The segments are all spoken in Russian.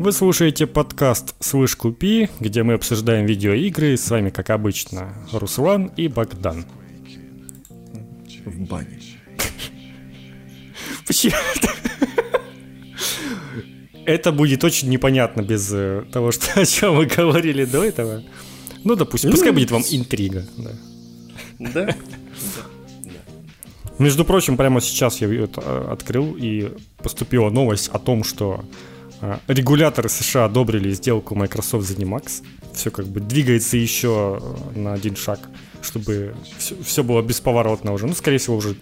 Вы слушаете подкаст «Слышь, купи», где мы обсуждаем видеоигры. С вами, как обычно, Руслан и Богдан. В бане. Почему? Это будет очень непонятно без э, того, что, о чем мы говорили до этого. Ну, допустим, пускай будет вам интрига. Да. Да. Между прочим, прямо сейчас я это э, открыл, и поступила новость о том, что э, регуляторы США одобрили сделку Microsoft ZeniMax. Все как бы двигается еще э, на один шаг, чтобы все, все было бесповоротно уже. Ну, скорее всего, уже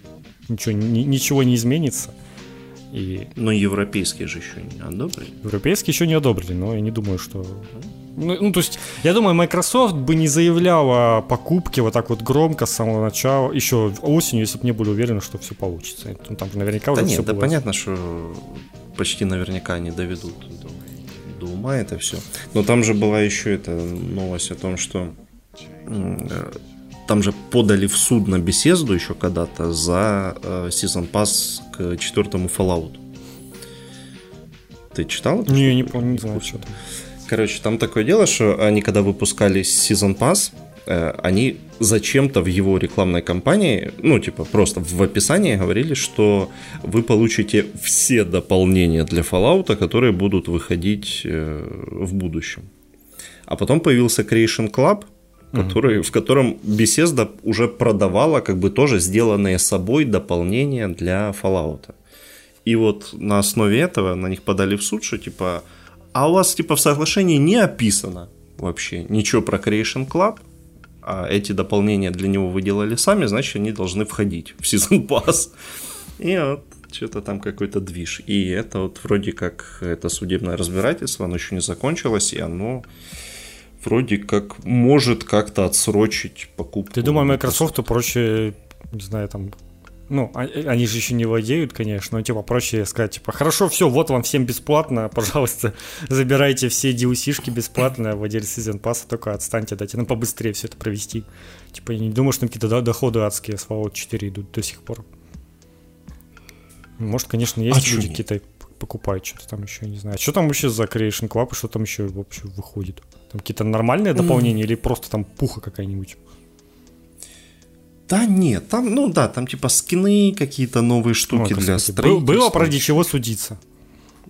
ничего, ни, ничего не изменится. И... Но европейские же еще не одобрили. Европейские еще не одобрили, но я не думаю, что ну, ну, то есть, я думаю, Microsoft бы не заявлял о покупке вот так вот громко с самого начала, еще осенью, если бы не были уверены, что все получится. Ну, там наверняка уже да нет, все да было. понятно, что почти наверняка они доведут до, до ума это все. Но там же была еще эта новость о том, что э, там же подали в суд на беседу еще когда-то за э, Season Pass к четвертому Fallout. Ты читал? Не, не помню, не знаю, что там. Короче, там такое дело, что они когда выпускали Season Pass, э, они зачем-то в его рекламной кампании, ну, типа, просто в описании говорили, что вы получите все дополнения для Fallout, которые будут выходить э, в будущем. А потом появился Creation Club, который, mm-hmm. в котором Bethesda уже продавала как бы тоже сделанные собой дополнения для Fallout. И вот на основе этого на них подали в суд, что типа а у вас типа в соглашении не описано вообще ничего про Creation Club, а эти дополнения для него вы делали сами, значит, они должны входить в Season Pass. И вот что-то там какой-то движ. И это вот вроде как это судебное разбирательство, оно еще не закончилось, и оно вроде как может как-то отсрочить покупку. Ты думаешь, Microsoft проще, не знаю, там ну, а, э, они же еще не владеют, конечно, но типа проще сказать, типа, хорошо, все, вот вам всем бесплатно, пожалуйста, забирайте все DLC-шки бесплатно, владельцы Season Pass, только отстаньте, дайте нам побыстрее все это провести. Типа, я не думаю, что там какие-то доходы адские с Fallout 4 идут до сих пор. Может, конечно, есть а люди какие-то покупают что-то там еще, не знаю. А что там вообще за Creation Club и что там еще вообще выходит? Там какие-то нормальные дополнения mm. или просто там пуха какая-нибудь? Да нет, там, ну да, там типа скины, какие-то новые штуки О, для строительства. Было ради чего судиться.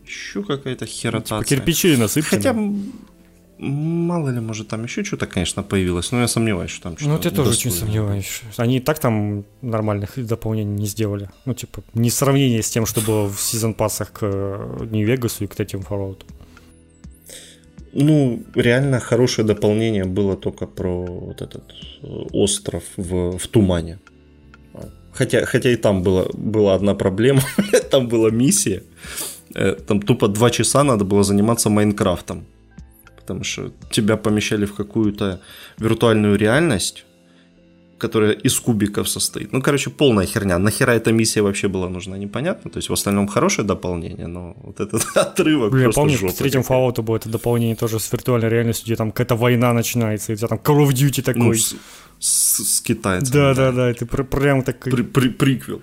Еще какая-то херотация. Типа кирпичи насыпаны. Хотя, мало ли, может, там еще что-то, конечно, появилось, но я сомневаюсь, что там что-то... Ну, я тоже очень сомневаюсь. Они и так там нормальных дополнений не сделали. Ну, типа, не сравнение с тем, что было в сезон пассах к Нью-Вегасу и к третьему Fallout. Ну, реально хорошее дополнение было только про вот этот э, остров в, в тумане. Хотя, хотя и там была, была одна проблема. там была миссия. Э, там тупо два часа надо было заниматься Майнкрафтом. Потому что тебя помещали в какую-то виртуальную реальность которая из кубиков состоит. Ну, короче, полная херня. Нахера эта миссия вообще была нужна, непонятно. То есть, в остальном хорошее дополнение, но вот этот отрывок Блин, просто помню, жопа, в третьем Fallout было это дополнение тоже с виртуальной реальностью, где там какая-то война начинается, и у тебя там Call of Duty такой. Ну, с, с, с китайцем. Да, да, да, ты пр- прям так... При, при, приквел.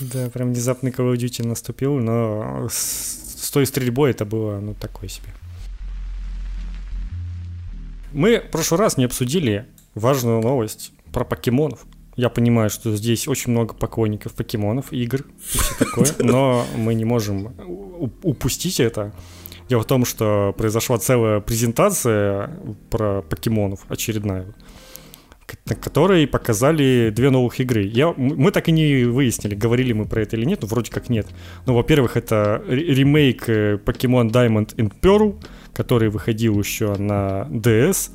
Да, прям внезапный Call of Duty наступил, но с, с той стрельбой это было, ну, такое себе. Мы в прошлый раз не обсудили важную новость про покемонов. Я понимаю, что здесь очень много поклонников покемонов, игр и все такое, но мы не можем упустить это. Дело в том, что произошла целая презентация про покемонов, очередная, на которой показали две новых игры. Я, мы так и не выяснили, говорили мы про это или нет, ну вроде как нет. Ну, во-первых, это ремейк Pokemon Diamond and Pearl, который выходил еще на DS,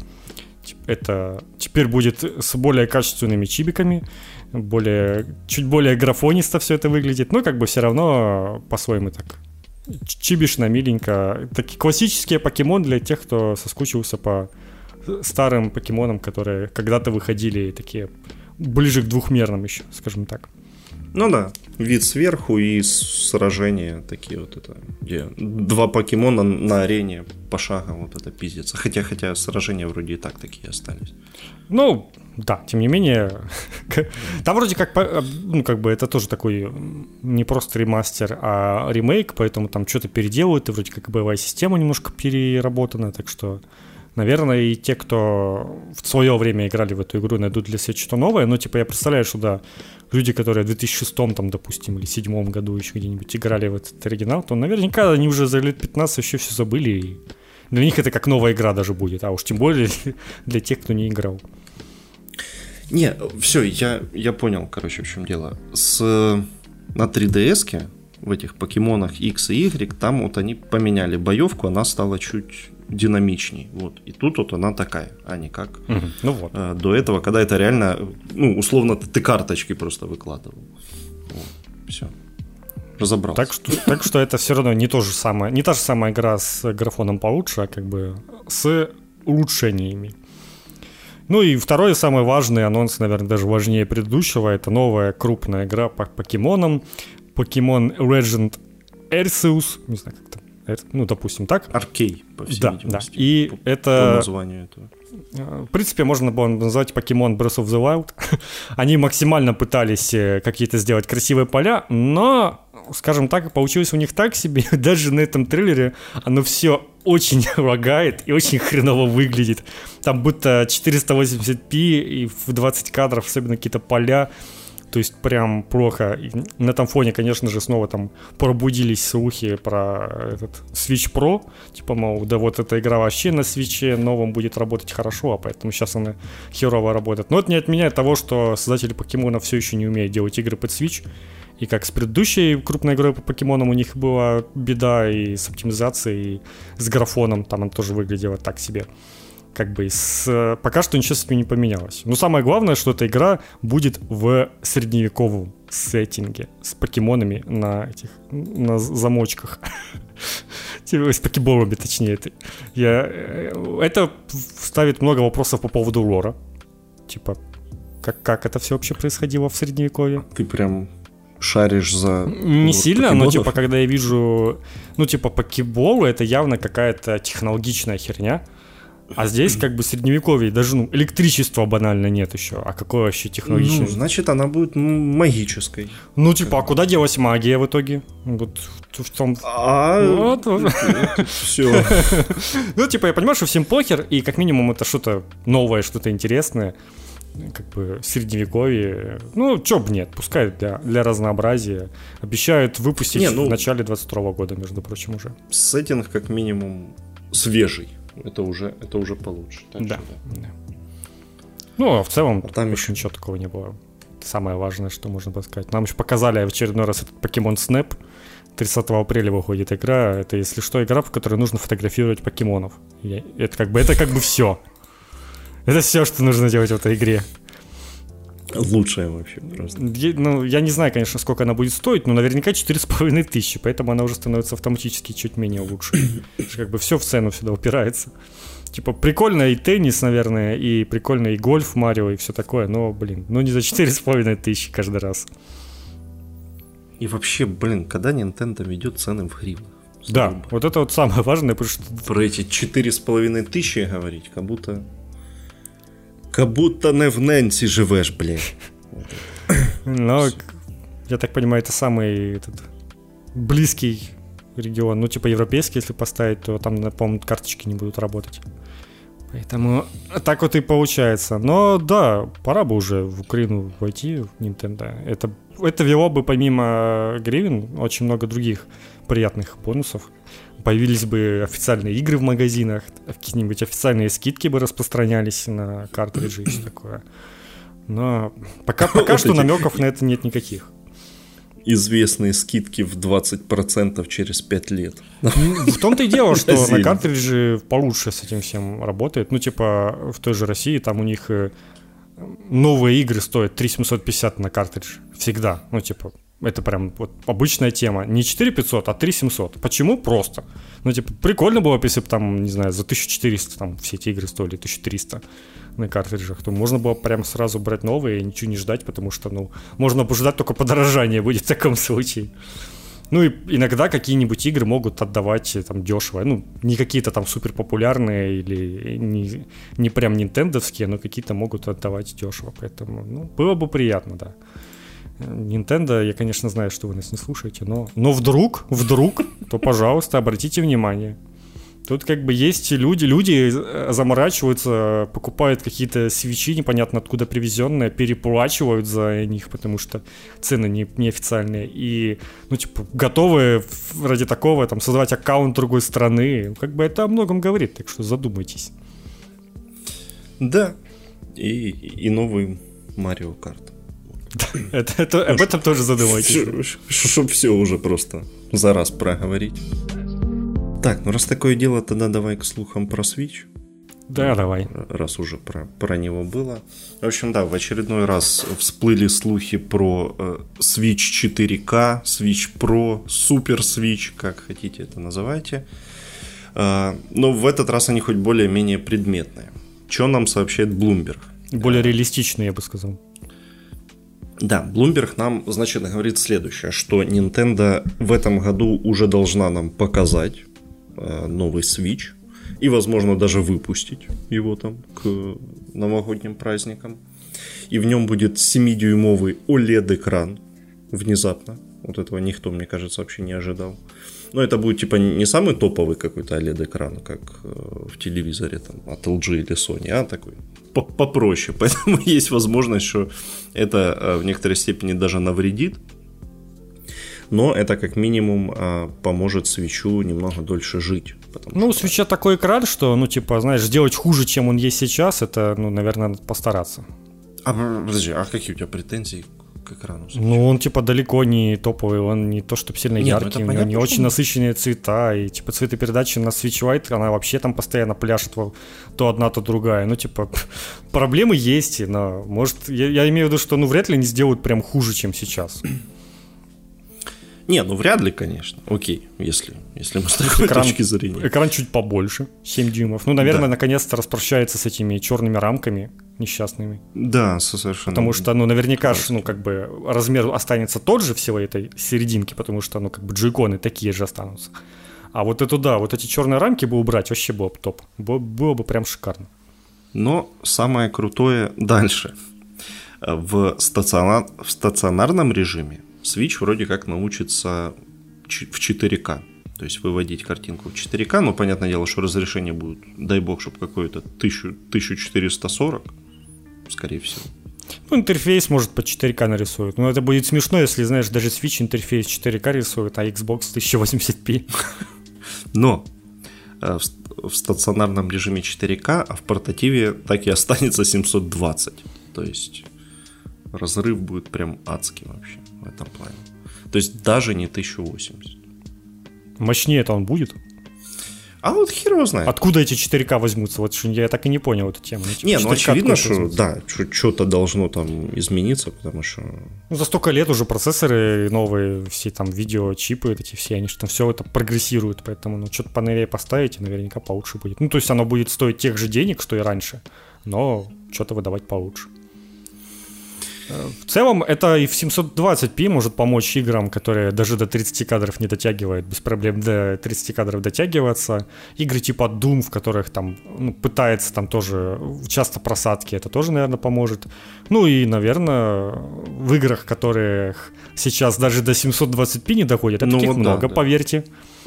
это теперь будет с более качественными чибиками, более, чуть более графонисто все это выглядит, но как бы все равно по-своему так чибишно, миленько. Такие классические покемон для тех, кто соскучился по старым покемонам, которые когда-то выходили такие ближе к двухмерным еще, скажем так. Ну да, вид сверху и сражения такие вот это, где два покемона на арене пошагово вот это пиздится. Хотя, хотя сражения вроде и так такие остались. Ну, да, тем не менее, там вроде как, ну, как бы это тоже такой не просто ремастер, а ремейк, поэтому там что-то переделывают, и вроде как боевая система немножко переработана, так что, наверное, и те, кто в свое время играли в эту игру, найдут для себя что-то новое, но, типа, я представляю, что, да, люди, которые в 2006, там, допустим, или 2007 году еще где-нибудь играли в этот оригинал, то наверняка они уже за лет 15 еще все забыли, и для них это как новая игра даже будет, а уж тем более для тех, кто не играл. Не, все, я, я понял, короче, в чем дело. С, на 3DS в этих покемонах X и Y, там вот они поменяли боевку, она стала чуть динамичней. Вот. И тут вот она такая, а не как угу. ну вот. э, до этого, когда это реально, ну, условно, ты карточки просто выкладывал. Вот. Все. Разобрался. Так что, так что это все равно не то же самое, не та же самая игра с графоном получше, а как бы с улучшениями. Ну и второй самый важный анонс, наверное, даже важнее предыдущего, это новая крупная игра по покемонам. Покемон Legend Arceus, не знаю, как там, ну, допустим, так. Аркей, по всей да, видимости. Да. И по, это... По названию этого. Э, в принципе, можно было назвать Покемон Breath of the Wild. Они максимально пытались э, какие-то сделать красивые поля, но, скажем так, получилось у них так себе. Даже на этом трейлере оно все очень лагает и очень хреново выглядит. Там будто 480p и в 20 кадров, особенно какие-то поля. То есть прям плохо. И на этом фоне, конечно же, снова там пробудились слухи про этот Switch Pro. Типа, мол, да вот эта игра вообще на свече новом будет работать хорошо, а поэтому сейчас она херово работает. Но это не отменяет того, что создатели покемонов все еще не умеют делать игры под Switch. И как с предыдущей крупной игрой по покемонам у них была беда и с оптимизацией, и с графоном, там он тоже выглядело так себе. Как бы с... пока что ничего с этим не поменялось. Но самое главное, что эта игра будет в средневековом сеттинге с покемонами на этих на замочках. Типа с покеболами, точнее. Это, я, э, это ставит много вопросов по поводу лора. Типа, как, как это все вообще происходило в средневековье? Ты прям шаришь за... Не вот, сильно, покеболов. но типа когда я вижу, ну типа покеболы, это явно какая-то технологичная херня. А здесь как бы средневековье, даже ну, электричества банально нет еще. А какое вообще технологичное? Ну, значит, она будет магической. Ну, типа, а куда делась магия в итоге? Вот в том... А... Вот. Все. Ну, типа, я понимаю, что всем похер, и как минимум это что-то новое, что-то интересное как бы средневековье. Ну, чё бы нет, пускай для, для разнообразия. Обещают выпустить не, ну, в начале 22 года, между прочим, уже. Сеттинг как минимум свежий. Это уже, это уже получше. Так да. Что, да. Ну, а в целом а там еще ничего такого не было. Самое важное, что можно было сказать. Нам еще показали в очередной раз этот Pokemon Snap. 30 апреля выходит игра. Это, если что, игра, в которой нужно фотографировать покемонов. это как бы, это как бы все. Это все, что нужно делать в этой игре. Лучшая вообще просто. Ну, я не знаю, конечно, сколько она будет стоить, но наверняка 4,5 тысячи, поэтому она уже становится автоматически чуть менее лучше. Как бы все в цену сюда упирается. Типа, прикольно и теннис, наверное, и прикольно и гольф Марио, и все такое, но, блин, ну не за 4,5 тысячи каждый раз. И вообще, блин, когда Nintendo ведет цены в гривнах? Да, вот это вот самое важное, потому что... Про эти 4,5 тысячи говорить, как будто будто не в Ненсі живеш, блядь. Ну, я так понимаю, это самый этот, близкий регион. Ну, типа европейский, если поставить, то там, по-моему, карточки не будут работать. Поэтому так вот и получается. Но да, пора бы уже в Украину войти, в Nintendo. Это, это вело бы помимо гривен очень много других приятных бонусов появились бы официальные игры в магазинах, какие-нибудь официальные скидки бы распространялись на картриджи и все такое. Но пока, пока что намеков на это нет никаких. Известные скидки в 20% через 5 лет. В том-то и дело, что на картридже получше с этим всем работает. Ну, типа, в той же России там у них э, новые игры стоят 3750 на картридж. Всегда. Ну, типа, это прям вот обычная тема. Не 4500, а 3700. Почему? Просто. Ну, типа, прикольно было бы, если бы там, не знаю, за 1400 там все эти игры стоили 1300. на картриджах, то можно было прям сразу брать новые и ничего не ждать, потому что, ну, можно ждать только подорожание будет в таком случае. Ну и иногда какие-нибудь игры могут отдавать э, там дешево. Ну, не какие-то там супер популярные или не, не прям нинтендовские, но какие-то могут отдавать дешево. Поэтому, ну, было бы приятно, да. Nintendo, я, конечно, знаю, что вы нас не слушаете, но, но вдруг, вдруг, то, пожалуйста, обратите внимание. Тут как бы есть люди, люди э, заморачиваются, покупают какие-то свечи, непонятно откуда привезенные, переплачивают за них, потому что цены не, неофициальные. И, ну, типа, готовы ради такого там создавать аккаунт другой страны. Как бы это о многом говорит, так что задумайтесь. Да. И, и новый Марио Карт. это, это, об этом тоже задумайтесь. Чтобы все уже просто за раз проговорить. Так, ну раз такое дело, тогда давай к слухам про Switch. Да, давай. Раз уже про, про него было. В общем, да, в очередной раз всплыли слухи про э, Switch 4K, Switch Pro, Super Switch, как хотите это называйте. Э, но в этот раз они хоть более-менее предметные. Что нам сообщает Bloomberg? Более реалистичные, я бы сказал. Да, Bloomberg нам, значит, говорит следующее, что Nintendo в этом году уже должна нам показать Э, новый Switch и, возможно, даже выпустить его там к новогодним праздникам. И в нем будет 7-дюймовый OLED-экран внезапно. Вот этого никто, мне кажется, вообще не ожидал. Но это будет типа не самый топовый какой-то OLED-экран, как э, в телевизоре там, от LG или Sony, а такой попроще. Поэтому есть возможность, что это э, в некоторой степени даже навредит но это как минимум а, поможет свечу немного дольше жить. Ну, у свеча такой экран, что, ну, типа, знаешь, сделать хуже, чем он есть сейчас, это, ну, наверное, надо постараться. А, подожди, а какие у тебя претензии к экрану? Свечи? Ну, он, типа, далеко не топовый, он не то, чтобы сильно Нет, ну, яркий, у него не очень насыщенные цвета, и, типа, цветопередача на Switch White, она вообще там постоянно пляшет то одна, то другая. Ну, типа, проблемы есть, но, может, я, я имею в виду, что, ну, вряд ли они сделают прям хуже, чем сейчас. Не, ну вряд ли, конечно. Окей, если, если мы с такой экран, точки зрения. Экран чуть побольше, 7 дюймов. Ну, наверное, да. наконец-то распрощается с этими черными рамками несчастными. Да, совершенно. Потому что, ну, наверняка, ж, ну, как бы размер останется тот же всего этой серединки, потому что, ну, как бы джойконы такие же останутся. А вот это да, вот эти черные рамки бы убрать, вообще было бы топ. Было, было бы прям шикарно. Но самое крутое дальше. В, стационар... в стационарном режиме Switch вроде как научится в 4К. То есть выводить картинку в 4К, но понятное дело, что разрешение будет, дай бог, чтобы какое-то 1440, скорее всего. Ну, интерфейс может по 4К нарисует. Но это будет смешно, если, знаешь, даже Switch интерфейс 4К рисует, а Xbox 1080p. Но э, в стационарном режиме 4К, а в портативе так и останется 720. То есть разрыв будет прям адский вообще в этом плане. То есть даже не 1080. Мощнее это он будет? А вот хер его знает. Откуда эти 4К возьмутся? Вот я так и не понял эту тему. Эти не, ну очевидно, что возьмутся? да, что-то должно там измениться, потому что... Ну, за столько лет уже процессоры новые, все там видеочипы эти все, они же там все это прогрессируют, поэтому ну что-то поновее поставить, наверняка получше будет. Ну, то есть оно будет стоить тех же денег, что и раньше, но что-то выдавать получше. В целом, это и в 720p может помочь играм, которые даже до 30 кадров не дотягивают, без проблем до 30 кадров дотягиваться. Игры типа Doom, в которых там ну, пытается там тоже часто просадки, это тоже, наверное, поможет. Ну и, наверное, в играх, которые сейчас даже до 720p не доходят, а ну, таких вот много, да, да. поверьте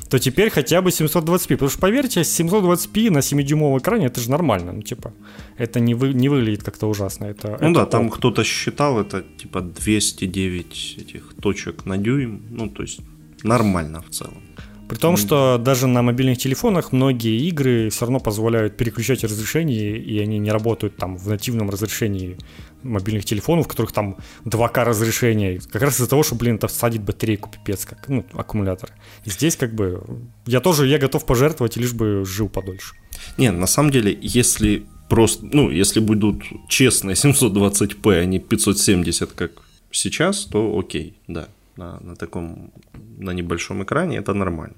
то теперь хотя бы 720p. Потому что, поверьте, 720p на 7-дюймовом экране это же нормально. Ну, типа, это не, вы, не выглядит как-то ужасно. Это, ну это да, там кто-то считал, это типа 209 этих точек на дюйм. Ну, то есть нормально в целом. При том, что даже на мобильных телефонах многие игры все равно позволяют переключать разрешение, и они не работают там в нативном разрешении мобильных телефонов, в которых там 2К разрешение. Как раз из-за того, что, блин, это всадит батарейку пипец, как, ну, аккумулятор. И здесь как бы я тоже, я готов пожертвовать, лишь бы жил подольше. Не, на самом деле, если просто, ну, если будут честные 720p, а не 570, как сейчас, то окей, да на, на таком, на небольшом экране, это нормально.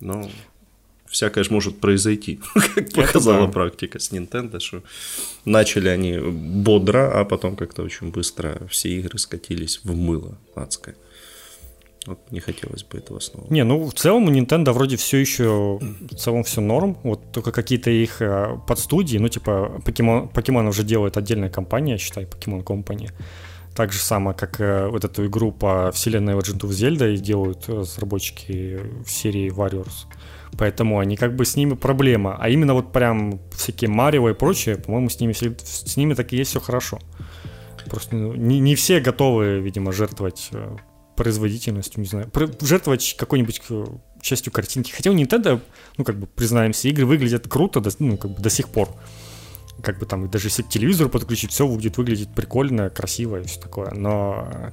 Но... всякое же может произойти, как показала практика с Nintendo, что начали они бодро, а потом как-то очень быстро все игры скатились в мыло адское. Вот не хотелось бы этого снова. Не, ну в целом у Nintendo вроде все еще в целом все норм. Вот только какие-то их э, подстудии, ну типа покемон, покемонов же делает отдельная компания, считай, Покемон Company. Так же самое, как э, вот эту игру по вселенной Legend of Zelda и делают разработчики в серии Warriors. Поэтому они как бы с ними проблема. А именно вот прям всякие Марио и прочее, по-моему, с ними, с ними так и есть все хорошо. Просто ну, не, не все готовы, видимо, жертвовать э, производительностью, не знаю, жертвовать какой-нибудь э, частью картинки. Хотя у Nintendo, ну, как бы, признаемся, игры выглядят круто, до, ну, как бы до сих пор. Как бы там, даже если к телевизору подключить, все будет выглядеть прикольно, красиво и все такое. Но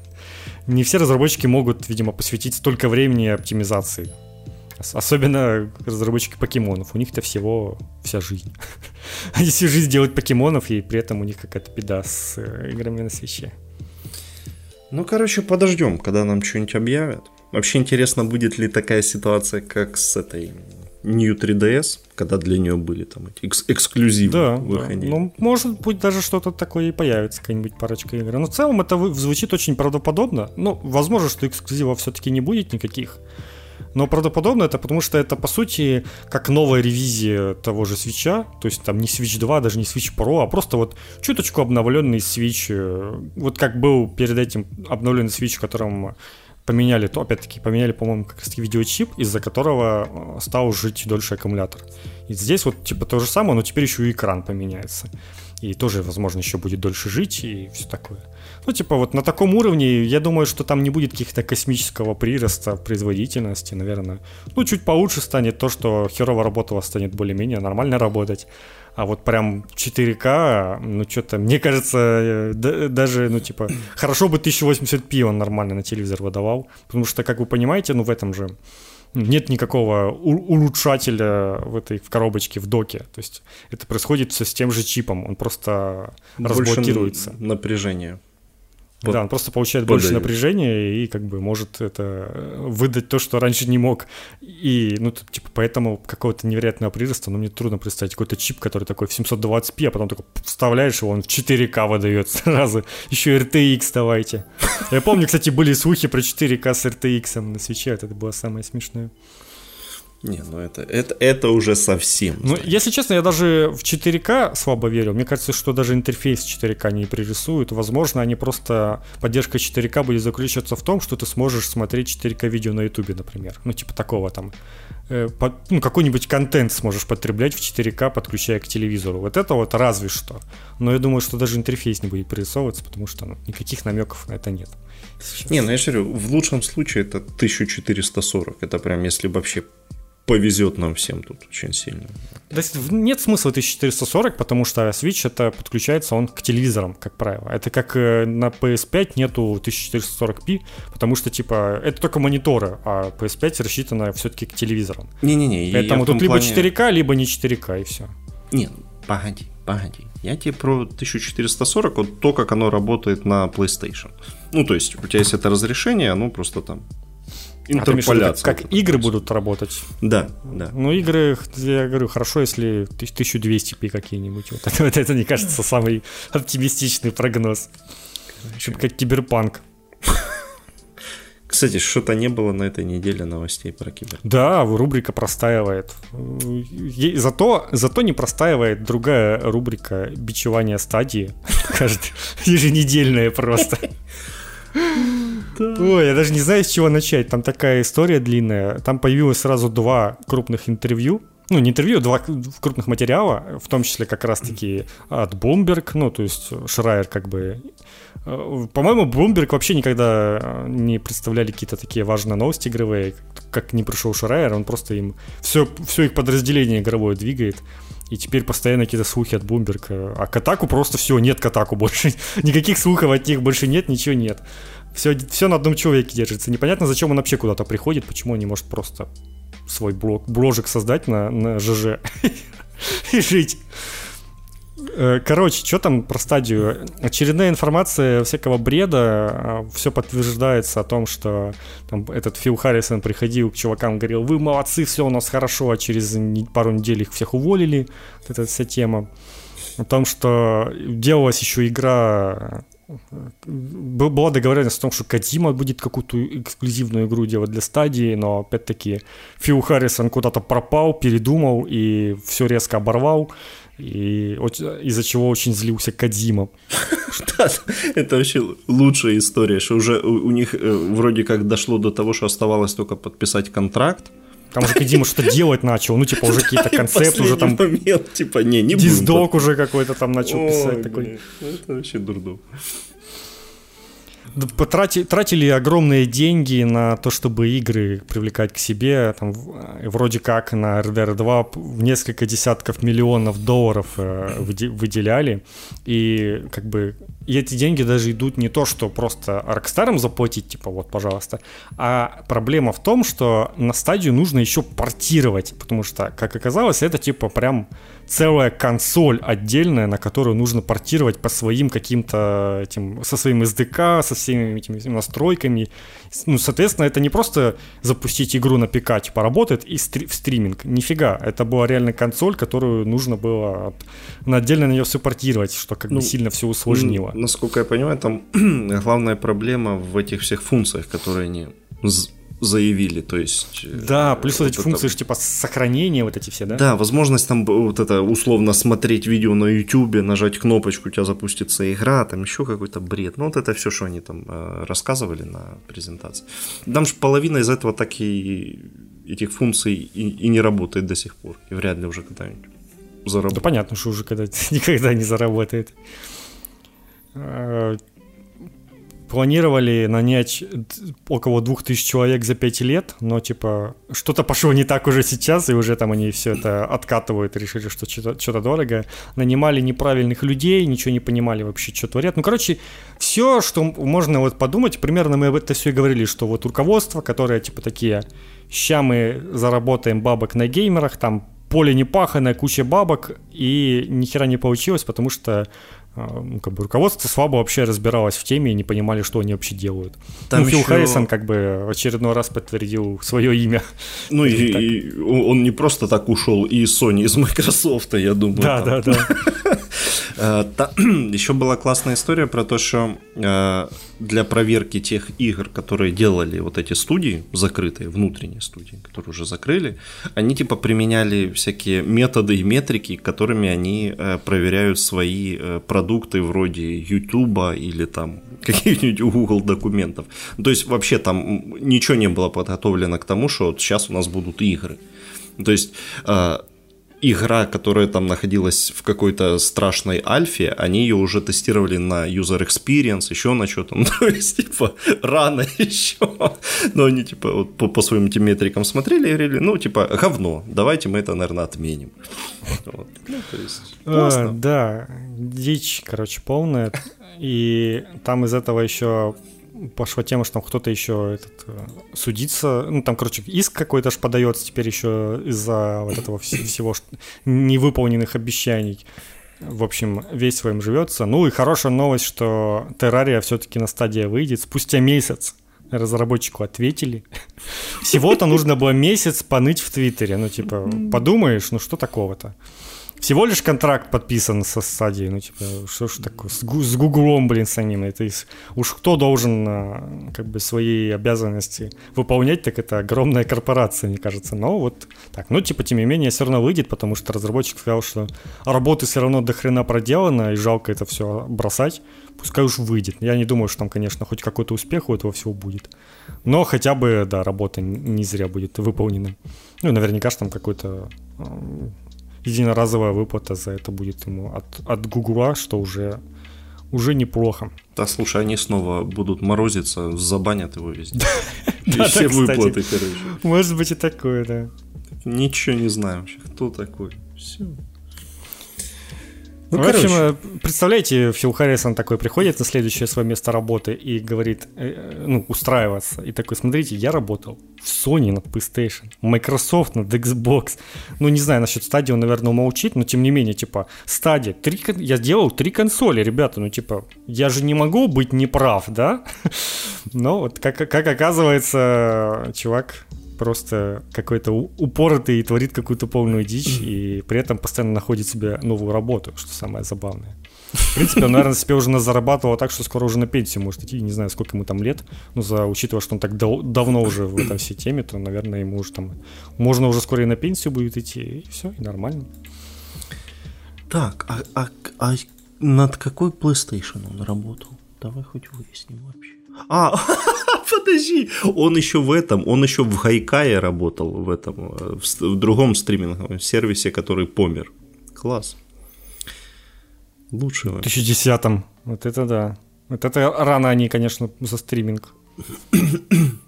не все разработчики могут, видимо, посвятить столько времени оптимизации. Особенно разработчики покемонов. У них-то всего вся жизнь. Они всю жизнь делают покемонов, и при этом у них какая-то беда с э, играми на свече. Ну, короче, подождем, когда нам что-нибудь объявят. Вообще интересно, будет ли такая ситуация, как с этой New 3DS, когда для нее были там эти экс- эксклюзивы да, выходили. Да. Ну, может быть, даже что-то такое и появится, какая-нибудь парочка игр. Но в целом это звучит очень правдоподобно. Ну, возможно, что эксклюзивов все-таки не будет никаких. Но правдоподобно это потому, что это, по сути, как новая ревизия того же свеча. То есть там не Switch 2, даже не Switch Pro, а просто вот чуточку обновленный Switch. Вот как был перед этим обновленный Switch, в котором поменяли, то опять-таки поменяли, по-моему, как раз видеочип, из-за которого э, стал жить дольше аккумулятор. И здесь вот типа то же самое, но теперь еще и экран поменяется. И тоже, возможно, еще будет дольше жить и все такое. Ну, типа, вот на таком уровне, я думаю, что там не будет каких-то космического прироста производительности, наверное. Ну, чуть получше станет то, что херово работала станет более-менее нормально работать. А вот прям 4К, ну, что-то, мне кажется, э, даже, ну, типа, хорошо бы 1080p он нормально на телевизор выдавал. Потому что, как вы понимаете, ну, в этом же нет никакого улучшателя в этой в коробочке, в доке. То есть это происходит все с тем же чипом, он просто Больше разблокируется. напряжение. Под... Да, он просто получает подают. больше напряжения и как бы может это э, выдать то, что раньше не мог. И, ну, типа, поэтому какого-то невероятного прироста, ну, мне трудно представить какой-то чип, который такой в 720p, а потом только вставляешь его, он в 4К выдает сразу. Еще RTX давайте. Я помню, кстати, были слухи про 4К с RTX на свече, это было самое смешное. Не, ну это, это, это уже совсем. Ну, если честно, я даже в 4К слабо верю. Мне кажется, что даже интерфейс 4К не пририсуют. Возможно, они просто... Поддержка 4К будет заключаться в том, что ты сможешь смотреть 4К видео на YouTube, например. Ну, типа такого там. Э, под, ну, какой-нибудь контент сможешь потреблять в 4К, подключая к телевизору. Вот это вот разве что. Но я думаю, что даже интерфейс не будет прорисовываться, потому что ну, никаких намеков на это нет. Сейчас. Не, ну я же говорю, в лучшем случае это 1440. Это прям если вообще повезет нам всем тут очень сильно. То есть нет смысла 1440, потому что Switch это подключается он к телевизорам, как правило. Это как э, на PS5 нету 1440p, потому что типа это только мониторы, а PS5 рассчитана все-таки к телевизорам. Не-не-не. Поэтому тут либо плане... 4К, либо не 4К и все. Нет, погоди, погоди. Я тебе про 1440, вот то, как оно работает на PlayStation. Ну, то есть, у тебя есть это разрешение, оно просто там интерполяция. Как, как игры будут работать? Да, да. Ну, игры, я говорю, хорошо, если 1200p какие-нибудь. Вот это, вот это, мне кажется, самый оптимистичный прогноз. Чтобы как киберпанк. Кстати, что-то не было на этой неделе новостей про кибер. Да, рубрика простаивает. Зато, зато не простаивает другая рубрика бичевания стадии. Каждый еженедельная просто. Ой, я даже не знаю, с чего начать. Там такая история длинная. Там появилось сразу два крупных интервью. Ну, не интервью, два крупных материала, в том числе как раз-таки от Bloomberg, ну, то есть Шрайер как бы... Э, по-моему, Bloomberg вообще никогда э, не представляли какие-то такие важные новости игровые, как не пришел Шрайер, он просто им все, все их подразделение игровое двигает. И теперь постоянно какие-то слухи от Bloomberg. А Катаку просто все, нет Катаку больше. Никаких слухов от них больше нет, ничего нет. Все, все на одном человеке держится. Непонятно, зачем он вообще куда-то приходит, почему он не может просто свой блог, бложек создать на, на ЖЖ и жить. Э, короче, что там про стадию? Очередная информация всякого бреда. А, Все подтверждается о том, что там, этот Фил Харрисон приходил к чувакам, говорил, вы молодцы, все у нас хорошо, а через пару недель их всех уволили. Вот эта вся тема. О том, что делалась еще игра была договоренность о том, что Кадима будет какую-то эксклюзивную игру делать для стадии, но опять-таки Фил Харрисон куда-то пропал, передумал и все резко оборвал и из-за чего очень злился Кадима. Это вообще лучшая история, что уже у них э, вроде как дошло до того, что оставалось только подписать контракт, там уже Кадима что-то делать начал, ну, типа, уже какие-то концепты, уже там... момент, типа, не, не Диздок уже какой-то там начал писать такой. Это вообще дурдом потратили, тратили огромные деньги на то, чтобы игры привлекать к себе. Там, э, вроде как на RDR 2 несколько десятков миллионов долларов э, выделяли. И как бы и эти деньги даже идут не то, что просто Rockstar заплатить, типа вот, пожалуйста, а проблема в том, что на стадию нужно еще портировать, потому что, как оказалось, это типа прям целая консоль отдельная, на которую нужно портировать по своим каким-то этим, со своим SDK, со всеми этими настройками. Ну, соответственно, это не просто запустить игру на ПК, типа работает и стри- в стриминг. Нифига. Это была реально консоль, которую нужно было на отдельно на нее все портировать, что как ну, бы сильно все усложнило. Насколько я понимаю, там главная проблема в этих всех функциях, которые они заявили, то есть... Э, да, плюс вот, эти функции, это... типа сохранения вот эти все, да? Да, возможность там вот это условно смотреть видео на YouTube, нажать кнопочку, у тебя запустится игра, там еще какой-то бред. Ну вот это все, что они там э, рассказывали на презентации. Там же половина из этого так и этих функций и, и не работает до сих пор, и вряд ли уже когда-нибудь заработает. Да понятно, что уже когда никогда не заработает. Э, планировали нанять около двух тысяч человек за пять лет, но типа что-то пошло не так уже сейчас, и уже там они все это откатывают, решили, что что-то, дорого. Нанимали неправильных людей, ничего не понимали вообще, что творят. Ну, короче, все, что можно вот подумать, примерно мы об этом все и говорили, что вот руководство, которое типа такие, ща мы заработаем бабок на геймерах, там поле не паханое, куча бабок, и ни хера не получилось, потому что как бы руководство слабо вообще разбиралось в теме и не понимали, что они вообще делают. Там ну, Фил еще... Харрисон как бы очередной раз подтвердил свое имя. Ну и, и он не просто так ушел и Sony, из Microsoft, я думаю. Да, там. да, да. Еще была классная история про то, что э, для проверки тех игр, которые делали вот эти студии, закрытые, внутренние студии, которые уже закрыли, они типа применяли всякие методы и метрики, которыми они э, проверяют свои продукты вроде YouTube или там каких-нибудь Google документов. То есть вообще там ничего не было подготовлено к тому, что вот сейчас у нас будут игры. То есть э, игра, которая там находилась в какой-то страшной альфе, они ее уже тестировали на user experience, еще на что-то. Ну, то есть, типа, рано еще. Но они, типа, вот по, по своим этим метрикам смотрели и говорили, ну, типа, говно, давайте мы это, наверное, отменим. Вот. Ну, то есть, а, да, дичь, короче, полная. И там из этого еще пошла тема, что там кто-то еще этот, э, судится, ну там, короче, иск какой-то ж подается теперь еще из-за вот этого всего невыполненных обещаний. В общем, весь своим живется. Ну и хорошая новость, что Террария все-таки на стадии выйдет спустя месяц. Разработчику ответили. Всего-то нужно было месяц поныть в Твиттере. Ну, типа, подумаешь, ну что такого-то? Всего лишь контракт подписан со стадией, ну, типа, что ж такое, с, с Гуглом, блин, самим, это из, уж кто должен, а, как бы, свои обязанности выполнять, так это огромная корпорация, мне кажется, но вот так, ну, типа, тем не менее, все равно выйдет, потому что разработчик сказал, что работы все равно до хрена проделано, и жалко это все бросать, пускай уж выйдет, я не думаю, что там, конечно, хоть какой-то успех у этого всего будет, но хотя бы, да, работа не зря будет выполнена, ну, наверняка же там какой-то единоразовая выплата за это будет ему от, от Гугла, что уже, уже неплохо. Да, слушай, они снова будут морозиться, забанят его везде. Все выплаты, короче. Может быть и такое, да. Ничего не знаю вообще, кто такой. Все. Ну, в общем, короче. представляете, Фил Харрисон такой приходит на следующее свое место работы и говорит, э, ну, устраиваться. И такой, смотрите, я работал в Sony над PlayStation, Microsoft над Xbox. Ну, не знаю, насчет стадии он, наверное, умолчит, но тем не менее, типа, стадия, три, я делал три консоли, ребята, ну, типа, я же не могу быть неправ, да? Но вот как, как оказывается, чувак просто какой-то упоротый и творит какую-то полную дичь, и при этом постоянно находит себе новую работу, что самое забавное. В принципе, он, наверное, себе уже зарабатывал так, что скоро уже на пенсию может идти. Не знаю, сколько ему там лет. Но за, учитывая, что он так дав- давно уже в этой всей теме, то, наверное, ему уже там... Можно уже скоро и на пенсию будет идти. И все, и нормально. Так, а, а, а над какой PlayStation он работал? Давай хоть выясним вообще. А, подожди, он еще в этом, он еще в Хайкае работал в этом, в, в другом стриминговом сервисе, который помер. Класс. Лучшего. В 2010-м. Вот это да. Вот это рано они, конечно, за стриминг.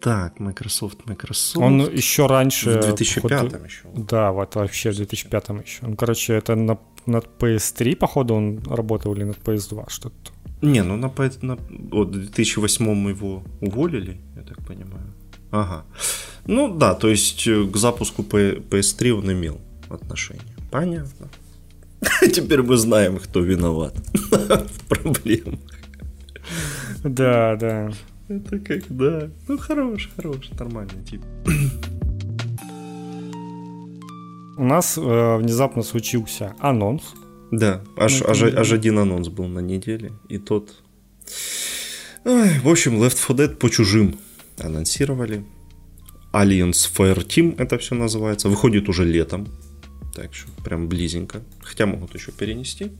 Так, Microsoft, Microsoft. Он еще раньше... В 2005 еще. Да, вот вообще в 2005 еще. Ну, короче, это на, над PS3, походу, он работал или над PS2, что-то. Не, ну на, на вот, 2008 его уволили, я так понимаю. Ага. Ну да, то есть э, к запуску PS3 он имел отношение. Понятно. Теперь мы знаем, кто виноват в проблемах. Да, да. Это как, да. Ну, хорош, хорош, нормальный тип. У нас э, внезапно случился анонс. Да, аж, ну, аж, аж один анонс был на неделе, и тот... Ой, в общем, Left 4 Dead по чужим анонсировали. Alliance Fire Team это все называется. Выходит уже летом. Так что прям близенько. Хотя могут еще перенести.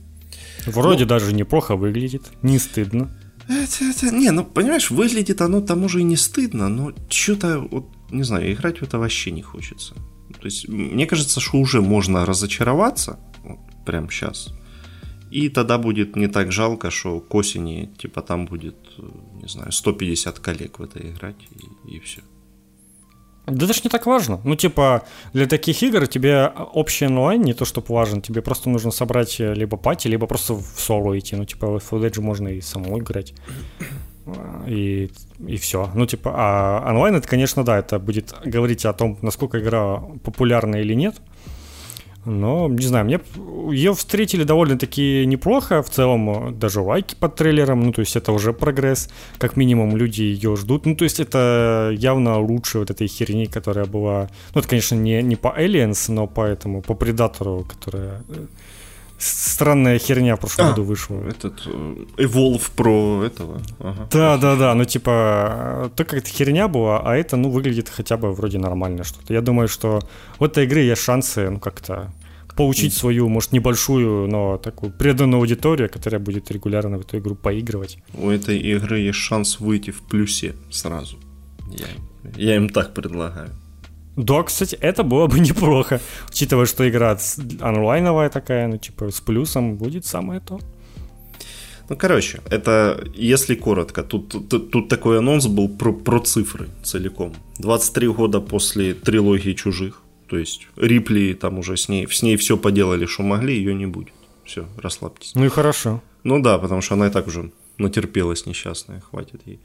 Вроде Но... даже неплохо выглядит. Не стыдно. Это, это, не, ну понимаешь, выглядит оно тому же и не стыдно, но что-то, вот, не знаю, играть в это вообще не хочется. То есть, мне кажется, что уже можно разочароваться, прямо сейчас. И тогда будет не так жалко, что к осени, типа, там будет, не знаю, 150 коллег в это играть, и, и все. Да это ж не так важно. Ну, типа, для таких игр тебе общий онлайн не то, чтобы важен, тебе просто нужно собрать э, либо пати, либо просто в соло идти. Ну, типа, в Full можно и самой играть. И, и все. Ну, типа, а онлайн это, конечно, да, это будет говорить о том, насколько игра популярна или нет. Но, не знаю, мне ее встретили довольно-таки неплохо. В целом, даже лайки под трейлером. Ну, то есть, это уже прогресс. Как минимум, люди ее ждут. Ну, то есть, это явно лучше вот этой херни, которая была... Ну, это, конечно, не, не по Aliens, но по этому, по Предатору, которая э, странная херня в прошлом а, году вышла. Этот э, Evolve про этого. Ага. Да, да, да. Ну, типа, то как-то херня была, а это, ну, выглядит хотя бы вроде нормально что-то. Я думаю, что в этой игре есть шансы, ну, как-то получить свою, может, небольшую, но такую преданную аудиторию, которая будет регулярно в эту игру поигрывать. У этой игры есть шанс выйти в плюсе сразу. Я, я им так предлагаю. Да, кстати, это было бы неплохо. Учитывая, что игра онлайновая такая, ну, типа, с плюсом будет самое то. Ну, короче, это, если коротко, тут, тут, тут такой анонс был про, про цифры целиком. 23 года после трилогии «Чужих», то есть Рипли там уже с ней, с ней все поделали, что могли, ее не будет. Все, расслабьтесь. Ну и хорошо. Ну да, потому что она и так уже натерпелась несчастная, хватит ей.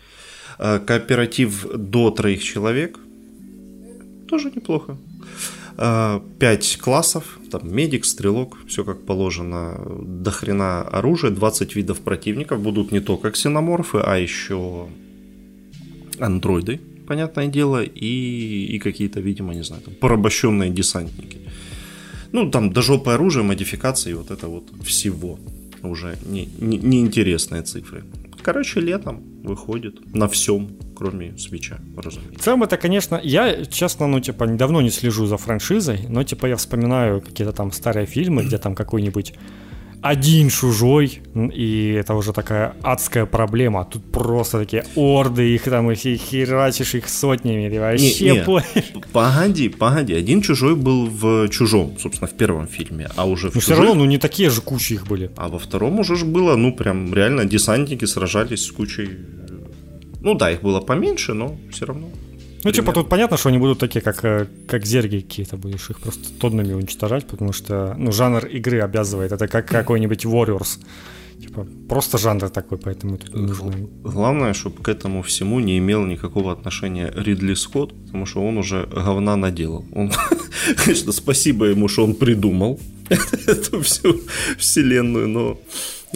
А, кооператив до троих человек, тоже неплохо. А, пять классов, там медик, стрелок, все как положено, до хрена оружия, 20 видов противников, будут не только ксеноморфы, а еще андроиды, понятное дело, и, и какие-то, видимо, не знаю, там, порабощенные десантники. Ну, там дожопое оружие, модификации, вот это вот всего уже неинтересные не, не цифры. Короче, летом выходит на всем, кроме свеча, разумеется. В целом это, конечно, я, честно, ну, типа, давно не слежу за франшизой, но, типа, я вспоминаю какие-то там старые фильмы, где там какой-нибудь один чужой, и это уже такая адская проблема. Тут просто такие орды, их там их херачишь их сотнями, ты вообще не, не. Погоди, погоди, один чужой был в чужом, собственно, в первом фильме, а уже в Но чужих... все равно, ну не такие же кучи их были. А во втором уже ж было, ну прям реально десантники сражались с кучей... Ну да, их было поменьше, но все равно. Ну, типа, тут понятно, что они будут такие, как, э, как зерги какие-то, будешь их просто тоннами уничтожать, потому что, ну, жанр игры обязывает. Это как какой-нибудь Warriors. Типа, просто жанр такой, поэтому тут не нужно. Главное, чтобы к этому всему не имел никакого отношения Ридли Скотт, потому что он уже говна наделал. Он, конечно, спасибо ему, что он придумал эту всю вселенную, но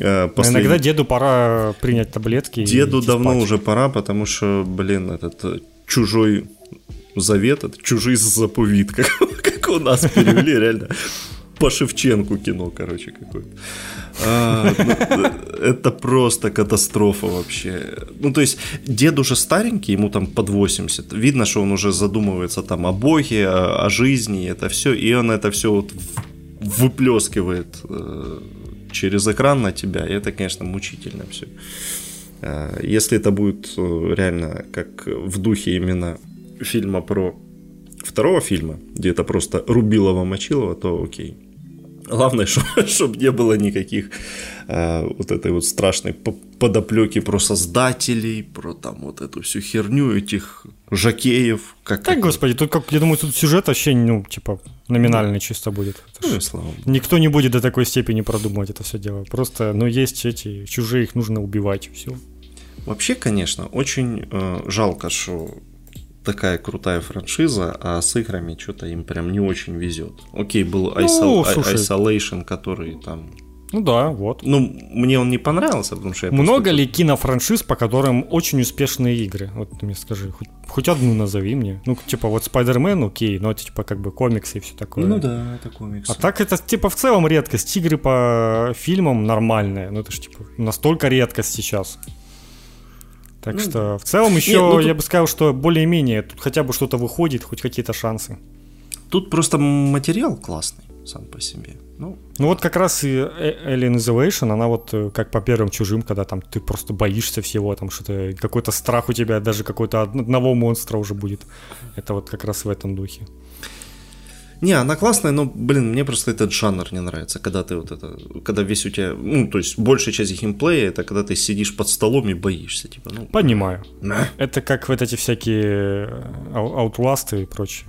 э, Послед... Иногда деду пора принять таблетки. Деду давно спать. уже пора, потому что, блин, этот э, чужой завет, это чужий заповедь, как, как у нас перевели, реально по Шевченку кино, короче, какое-то. А, ну, это просто катастрофа вообще. Ну, то есть, дед уже старенький, ему там под 80. Видно, что он уже задумывается там о Боге, о, о жизни, это все. И он это все вот выплескивает э, через экран на тебя. И это, конечно, мучительно все. Э, если это будет э, реально как в духе именно фильма про второго фильма, где это просто Рубилова-Мочилова, то окей. Главное, чтобы не было никаких э, вот этой вот страшной подоплеки про создателей, про там вот эту всю херню этих жакеев. Как так, господи, тут как, я думаю, тут сюжет вообще, ну, типа, номинальный чисто будет. Ну, слава Никто не будет до такой степени продумывать это все дело. Просто, ну, есть эти чужие, их нужно убивать, все. Вообще, конечно, очень э, жалко, что такая крутая франшиза, а с играми что-то им прям не очень везет. Окей, был ну, Isolation, который там ну да, вот. Ну, мне он не понравился, потому что я Много просто... ли кинофраншиз, по которым очень успешные игры? Вот ты мне скажи, хоть, хоть одну назови мне. Ну, типа, вот Spider-Man, окей, но это типа как бы комиксы и все такое. Ну да, это комиксы. А так это типа в целом редкость. Игры по фильмам нормальные. Ну, это же типа настолько редкость сейчас. Так ну, что в целом еще нет, ну, тут... я бы сказал, что более-менее тут хотя бы что-то выходит, хоть какие-то шансы. Тут просто материал классный сам по себе. Ну, ну вот как раз и Alien Isolation, она вот э, как по первым чужим, когда там ты просто боишься всего, там что-то, какой-то страх у тебя, даже какой-то одного монстра уже будет. Это вот как раз в этом духе. Не, она классная, но, блин, мне просто этот жанр не нравится, когда ты вот это, когда весь у тебя, ну, то есть большая часть геймплея, это когда ты сидишь под столом и боишься, типа, ну. Понимаю. Да. Это как вот эти всякие аутласты и прочее.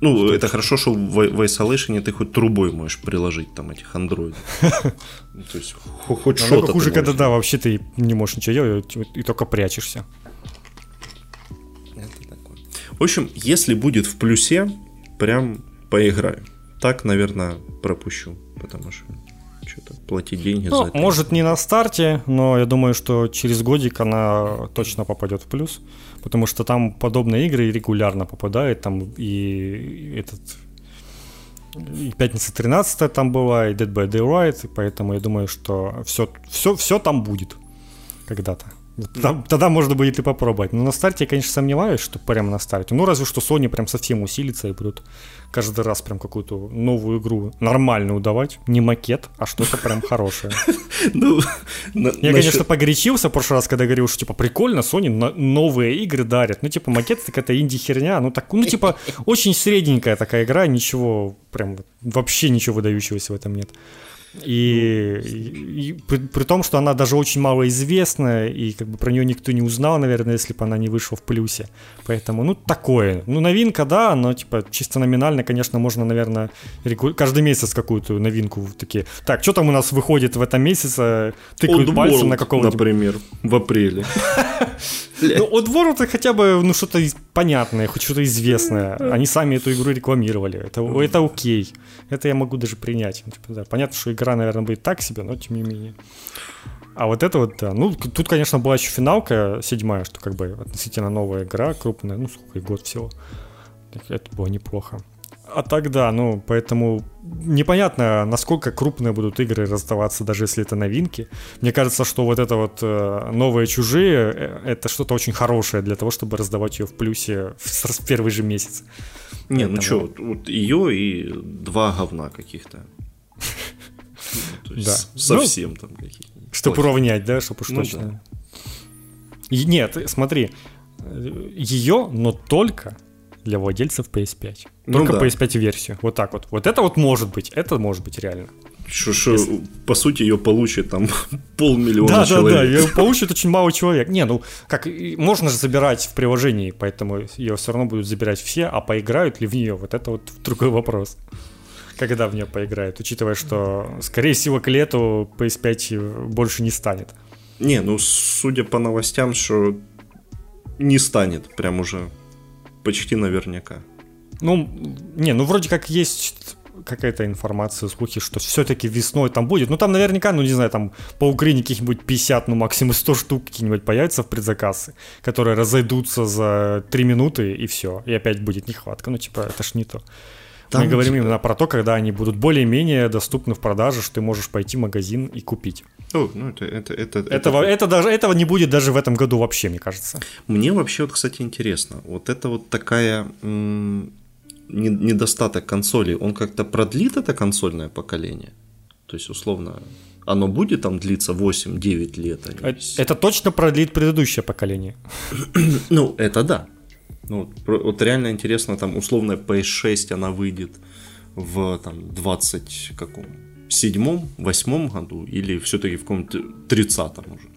Ну, что это хорошо, что в, в Isolation ты хоть трубой можешь приложить там этих андроидов. Ну, то есть хоть что-то. хуже, когда да, вообще ты не можешь ничего делать и только прячешься. В общем, если будет в плюсе, прям поиграю. Так, наверное, пропущу, потому что что-то платить деньги ну, за это. Может, не на старте, но я думаю, что через годик она точно попадет в плюс, потому что там подобные игры регулярно попадают, там и этот и пятница 13 там была, и Dead by Daylight, и поэтому я думаю, что все, все, все там будет когда-то. Тогда, тогда можно будет и попробовать. Но на старте я, конечно, сомневаюсь, что прямо на старте. Ну, разве что Sony прям совсем усилится и будут каждый раз прям какую-то новую игру нормальную давать. Не макет, а что-то прям хорошее. Ну, я, конечно, погорячился в прошлый раз, когда говорил, что, типа, прикольно, Sony новые игры дарят. Ну, типа, макет, так это инди-херня. Ну, так, ну, типа, очень средненькая такая игра, ничего, прям, вообще ничего выдающегося в этом нет. И, и, и при, при том, что она даже очень мало известна, и как бы про нее никто не узнал, наверное, если бы она не вышла в плюсе. Поэтому, ну, такое. Ну, новинка, да, но, типа, чисто номинально, конечно, можно, наверное, регу... каждый месяц какую-то новинку такие. Так, что там у нас выходит в этом месяце? Тыкают Old пальцем World, на какого-нибудь... например, в апреле. Ну, от World хотя бы, ну, что-то понятное, хоть что-то известное. Они сами эту игру рекламировали. Это, это окей. Это я могу даже принять. Ну, типа, да, понятно, что игра, наверное, будет так себе, но тем не менее. А вот это вот, да. Ну, тут, конечно, была еще финалка седьмая, что как бы относительно новая игра, крупная, ну, сколько, и год всего. Это было неплохо. А тогда, ну, поэтому непонятно, насколько крупные будут игры раздаваться, даже если это новинки. Мне кажется, что вот это вот э, новые чужие, э, это что-то очень хорошее для того, чтобы раздавать ее в плюсе в, первый же месяц. Не, ну Поэтому... ну что, вот, ее и два говна каких-то. Да. Совсем там какие-то. Чтобы уравнять, да, чтобы уж ну точно. Нет, смотри, ее, но только для владельцев PS5. Ну Только да. PS5 версию. Вот так вот. Вот это вот может быть. Это может быть реально. Что, что по сути, ее получит там полмиллиона да, человек. Да, да, ее получит очень мало человек. Не, ну, как, можно же забирать в приложении, поэтому ее все равно будут забирать все, а поиграют ли в нее, вот это вот другой вопрос. Когда в нее поиграют, учитывая, что, скорее всего, к лету PS5 больше не станет. Не, ну, судя по новостям, что не станет, прям уже почти наверняка. Ну, не, ну вроде как есть какая-то информация, слухи, что все-таки весной там будет. Ну, там наверняка, ну, не знаю, там по Украине каких-нибудь 50, ну, максимум 100 штук какие-нибудь появятся в предзаказы, которые разойдутся за 3 минуты, и все. И опять будет нехватка. Ну, типа, это ж не то. Там Мы говорим именно про то, когда они будут более-менее доступны в продаже, что ты можешь пойти в магазин и купить. О, ну это, это, это, этого, это... Это даже, этого не будет даже в этом году вообще, мне кажется. Мне вообще, вот, кстати, интересно. Вот это вот такая м- недостаток консоли, он как-то продлит это консольное поколение? То есть, условно, оно будет там длиться 8-9 лет? А это, это точно продлит предыдущее поколение. ну, это да. Ну, вот, реально интересно, там, условно, PS6, она выйдет в там 20 каком? седьмом, восьмом году или все-таки в каком-то тридцатом уже?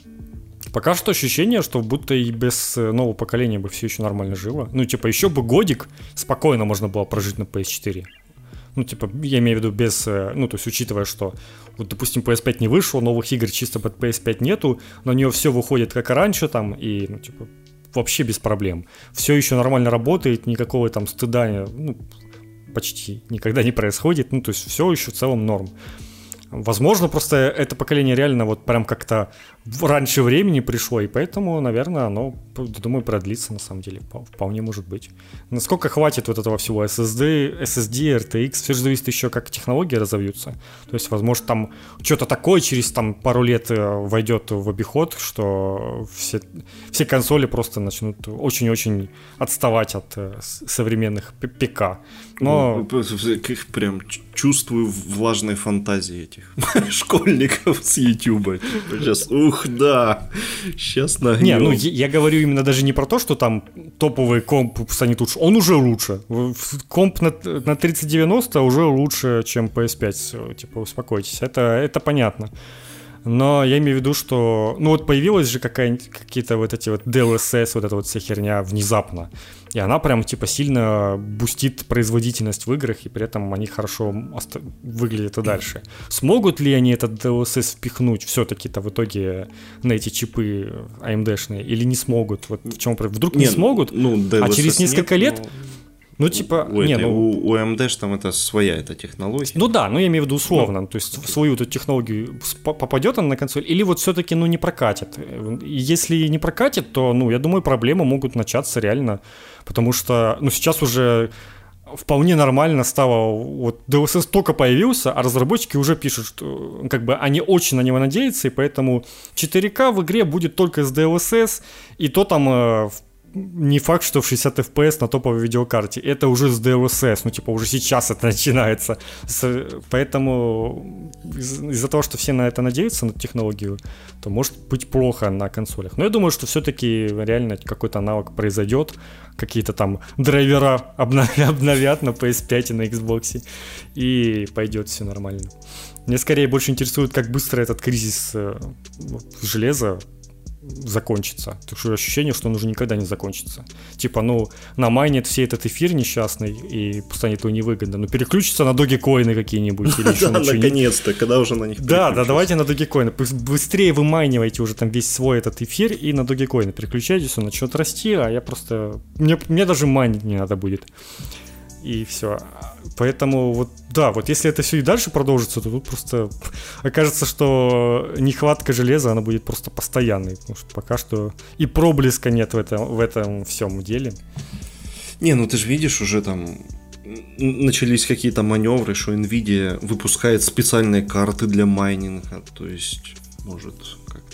Пока что ощущение, что будто и без э, нового поколения бы все еще нормально жило. Ну, типа, еще бы годик спокойно можно было прожить на PS4. Ну, типа, я имею в виду без, э, ну, то есть, учитывая, что, вот, допустим, PS5 не вышло, новых игр чисто под PS5 нету, на нее все выходит как и раньше там, и, ну, типа, вообще без проблем. Все еще нормально работает, никакого там стыда, ну, почти никогда не происходит, ну, то есть, все еще в целом норм. Возможно, просто это поколение реально вот прям как-то раньше времени пришло, и поэтому, наверное, оно, думаю, продлится на самом деле. Вполне может быть. Насколько хватит вот этого всего SSD, SSD, RTX, все же зависит еще, как технологии разовьются. То есть, возможно, там что-то такое через там пару лет э, войдет в обиход, что все, все консоли просто начнут очень-очень отставать от э, современных ПК. Но... Ну, прям чувствую влажной фантазии этих школьников с YouTube. Сейчас, ух, да, сейчас на. Не, ну я, я говорю именно даже не про то, что там топовый комп станет лучше, он уже лучше. Комп на, на 3090 уже лучше, чем PS5, типа, успокойтесь, это, это понятно. Но я имею в виду, что, ну вот появилась же какие-то вот эти вот DLSS, вот эта вот вся херня внезапно. И она прям типа сильно бустит производительность в играх, и при этом они хорошо оста- выглядят и дальше. Смогут ли они этот DLSS впихнуть все-таки-то в итоге на эти чипы AMD-шные, или не смогут? Вот в чем Вдруг не, не смогут, ну, а через несколько нет, лет... Но ну, типа, у, не, этой, ну, у, у AMD ж там это своя эта технология. Ну да, ну я имею в виду условно, ну, то есть в свою эту технологию попадет она на консоль, или вот все-таки, ну, не прокатит. Если не прокатит, то, ну, я думаю, проблемы могут начаться реально, потому что, ну, сейчас уже вполне нормально стало, вот DLSS только появился, а разработчики уже пишут, что как бы они очень на него надеются, и поэтому 4К в игре будет только с DLSS, и то там э, не факт, что в 60 FPS на топовой видеокарте. Это уже с DLSS, ну типа уже сейчас это начинается. Поэтому из- за того, что все на это надеются, на технологию, то может быть плохо на консолях. Но я думаю, что все-таки реально какой-то навык произойдет. Какие-то там драйвера обновят на PS5 и на Xbox, и пойдет все нормально. Мне скорее больше интересует, как быстро этот кризис э, железа закончится. Так что ощущение, что он уже никогда не закончится. Типа, ну, намайнит все этот эфир несчастный и станет его невыгодно. Ну, переключится на доги-коины какие-нибудь или еще на наконец-то, когда уже на них Да, да, давайте на доги-коины. Быстрее вымайнивайте уже там весь свой этот эфир и на доги-коины переключайтесь, он начнет расти, а я просто... Мне, мне даже майнить не надо будет и все. Поэтому вот, да, вот если это все и дальше продолжится, то тут просто окажется, что нехватка железа, она будет просто постоянной, потому что пока что и проблеска нет в этом, в этом всем деле. Не, ну ты же видишь уже там начались какие-то маневры, что Nvidia выпускает специальные карты для майнинга, то есть может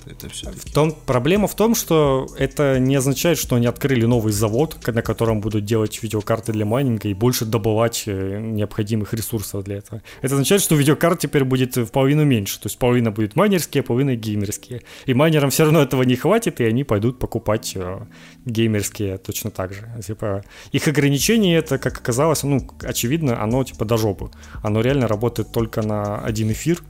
какая-то все в том, Проблема в том, что это не означает, что они открыли новый завод, на котором будут делать видеокарты для майнинга и больше добывать э, необходимых ресурсов для этого. Это означает, что видеокарт теперь будет в половину меньше. То есть половина будет майнерские, а половина геймерские. И майнерам все равно этого не хватит, и они пойдут покупать э, геймерские точно так же. Типа, их ограничение, это, как оказалось, ну, очевидно, оно типа до жопы. Оно реально работает только на один эфир,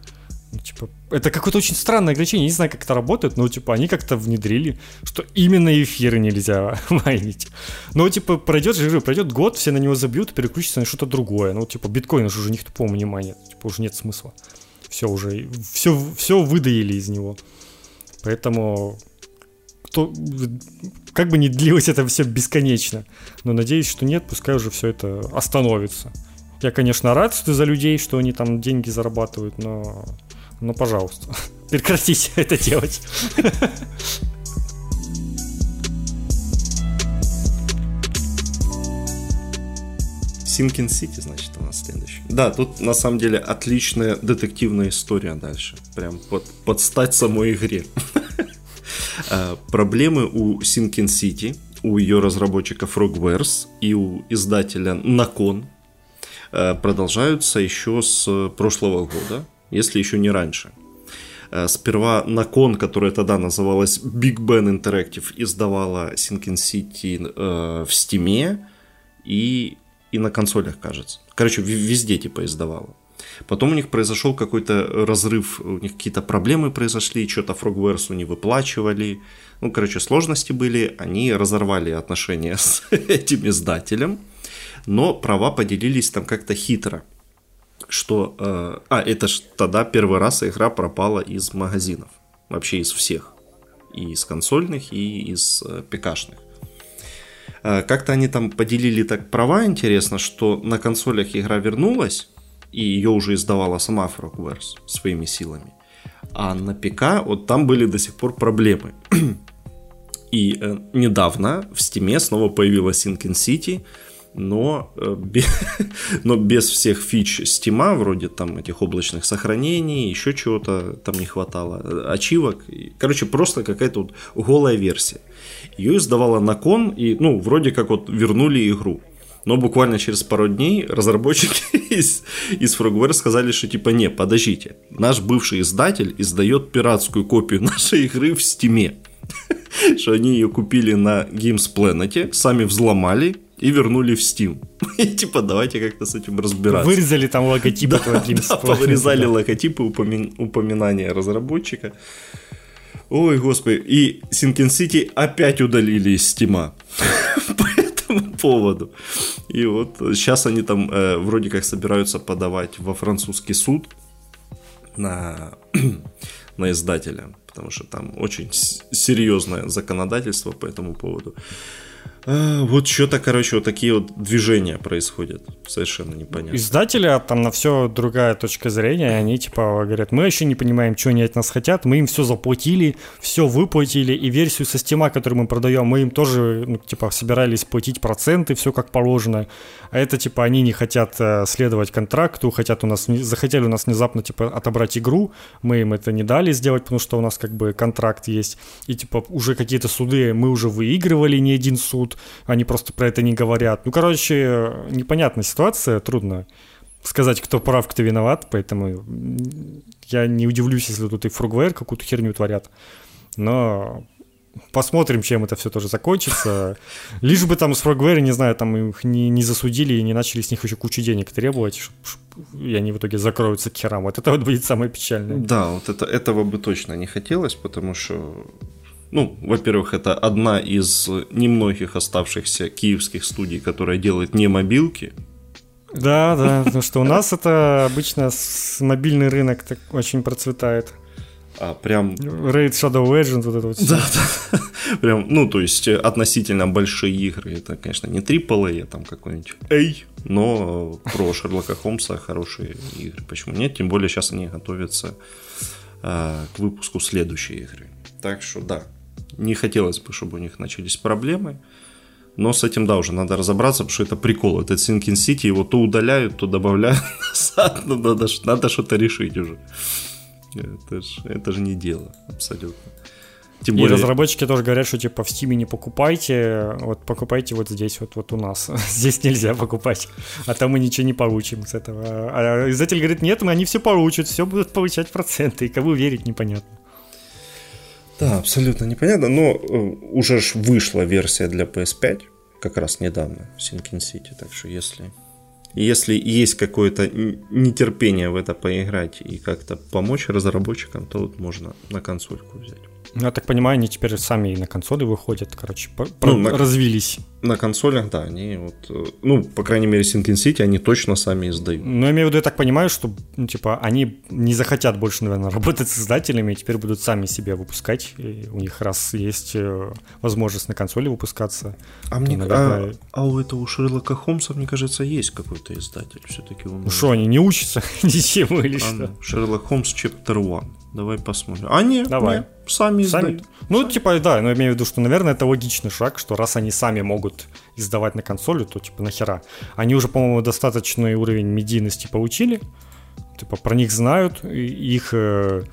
типа, это какое-то очень странное ограничение. Не знаю, как это работает, но, типа, они как-то внедрили, что именно эфиры нельзя майнить. Но, типа, пройдет, же пройдет год, все на него забьют, переключатся на что-то другое. Ну, типа, биткоин уже никто, по-моему, не майнит. Типа, уже нет смысла. Все уже, все, все выдаили из него. Поэтому кто, как бы не длилось это все бесконечно. Но надеюсь, что нет, пускай уже все это остановится. Я, конечно, рад что за людей, что они там деньги зарабатывают, но ну, пожалуйста, прекратите это делать. Синкин Сити, значит, у нас следующий. Да, тут на самом деле отличная детективная история дальше. Прям под, под стать самой игре. А, проблемы у Синкин Сити, у ее разработчика Frogwares и у издателя Након э, продолжаются еще с прошлого года если еще не раньше. Э, сперва Након, которая тогда называлась Big Ben Interactive, издавала Sinking City э, в Steam и, и на консолях, кажется. Короче, везде типа издавала. Потом у них произошел какой-то разрыв, у них какие-то проблемы произошли, что-то Frogwares не выплачивали. Ну, короче, сложности были, они разорвали отношения с этим издателем, но права поделились там как-то хитро что... Э, а, это ж тогда первый раз игра пропала из магазинов. Вообще из всех. И из консольных, и из э, ПКшных. Э, как-то они там поделили так права, интересно, что на консолях игра вернулась, и ее уже издавала сама Frogwares своими силами. А на ПК вот там были до сих пор проблемы. И э, недавно в Steam снова появилась Sinking City, но, э, но без всех фич Steam, вроде там этих облачных сохранений, еще чего-то там не хватало, э, ачивок. Короче, просто какая-то вот голая версия. Ее издавала Након, и, ну, вроде как вот вернули игру. Но буквально через пару дней разработчики из, из Frogware сказали, что типа не, подождите, наш бывший издатель издает пиратскую копию нашей игры в Стиме. Что они ее купили на Games Planet, сами взломали, и вернули в Steam. И типа, давайте как-то с этим разбираться. Вырезали там логотипы да, да, повырезали логотипы, упомин... упоминания разработчика. Ой, господи. И Sinking City опять удалили из Steam. По этому поводу. И вот сейчас они там э, вроде как собираются подавать во французский суд на, на издателя. Потому что там очень серьезное законодательство по этому поводу. А, вот что-то, короче, вот такие вот движения происходят. Совершенно непонятно. Издателя там на все другая точка зрения. Они типа говорят, мы еще не понимаем, что они от нас хотят. Мы им все заплатили, все выплатили. И версию со стима, которую мы продаем, мы им тоже, ну, типа, собирались платить проценты, все как положено. А это, типа, они не хотят э, следовать контракту, хотят у нас, захотели у нас внезапно, типа, отобрать игру. Мы им это не дали сделать, потому что у нас, как бы, контракт есть. И, типа, уже какие-то суды мы уже выигрывали не один суд они просто про это не говорят. Ну, короче, непонятная ситуация, трудно сказать, кто прав, кто виноват, поэтому я не удивлюсь, если тут и Фругвейр какую-то херню творят. Но посмотрим, чем это все тоже закончится. Лишь бы там с Frogware, не знаю, там их не, не засудили и не начали с них еще кучу денег требовать, и они в итоге закроются к херам. Вот это вот будет самое печальное. Да, вот это, этого бы точно не хотелось, потому что ну, во-первых, это одна из немногих оставшихся киевских студий, которая делает не мобилки. Да, да, потому что у нас это обычно мобильный рынок так очень процветает. А прям... Raid Shadow Legends, вот это вот. Да, да. Прям, ну, то есть относительно большие игры. Это, конечно, не AAA, а там какой-нибудь Эй, но про Шерлока Холмса хорошие игры. Почему нет? Тем более сейчас они готовятся э, к выпуску следующей игры. Так что да, не хотелось бы, чтобы у них начались проблемы. Но с этим, да, уже надо разобраться, потому что это прикол. Этот Sinking City, его то удаляют, то добавляют назад. Ну, надо, надо что-то решить уже. Это же это ж не дело, абсолютно. Тем более... И разработчики тоже говорят, что типа в Steam не покупайте, вот покупайте вот здесь, вот, вот у нас. здесь нельзя покупать, а там мы ничего не получим с этого. А издатель говорит, нет, мы они все получат, все будут получать проценты, и кому верить непонятно. Да, абсолютно непонятно, но э, уже ж вышла версия для PS5, как раз недавно, Sinking City, так что если если есть какое-то нетерпение в это поиграть и как-то помочь разработчикам, то вот можно на консольку взять. Ну, я так понимаю, они теперь сами и на консоли выходят, короче, ну, на, развились. На консолях, да, они вот, э, ну, по крайней мере, Sinking City они точно сами издают. Ну, я имею в виду, я так понимаю, что, ну, типа, они не захотят больше, наверное, работать с издателями, и теперь будут сами себе выпускать, и у них раз есть э, возможность на консоли выпускаться. А, мне, наверное... а, а у этого у Шерлока Холмса, мне кажется, есть какой-то издатель, все-таки он... Ну что, они не учатся ничему или а, что? Шерлок Холмс Chapter One. Давай посмотрим. А, нет, Давай. нет сами издают. Ну, сами. типа, да, но я имею в виду, что, наверное, это логичный шаг, что раз они сами могут издавать на консоли, то, типа, нахера. Они уже, по-моему, достаточный уровень медийности получили, типа, про них знают, их... Э,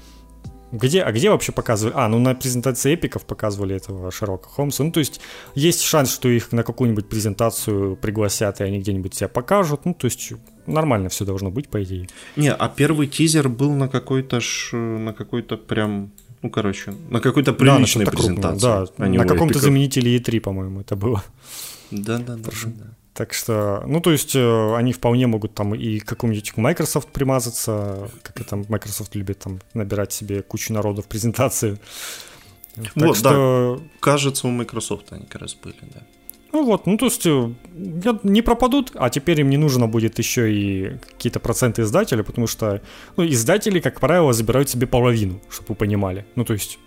где, а где вообще показывали? А, ну на презентации эпиков показывали этого Шерлока Холмса. Ну, то есть есть шанс, что их на какую-нибудь презентацию пригласят, и они где-нибудь себя покажут. Ну, то есть нормально все должно быть, по идее. Не, а первый тизер был на какой-то ж, на какой-то прям ну, короче, на какой-то приличной да, презентации. Да, а на каком-то заменителе E3, по-моему, это было. Да, да, да, да. Так что, ну, то есть, э, они вполне могут там и к какому-нибудь Microsoft примазаться, как это Microsoft любит там набирать себе кучу народу в презентацию. Так вот, что... да, кажется, у Microsoft они как раз были, да. Ну вот, ну то есть э, не пропадут, а теперь им не нужно будет еще и какие-то проценты издателя, потому что ну, издатели, как правило, забирают себе половину, чтобы вы понимали. Ну то есть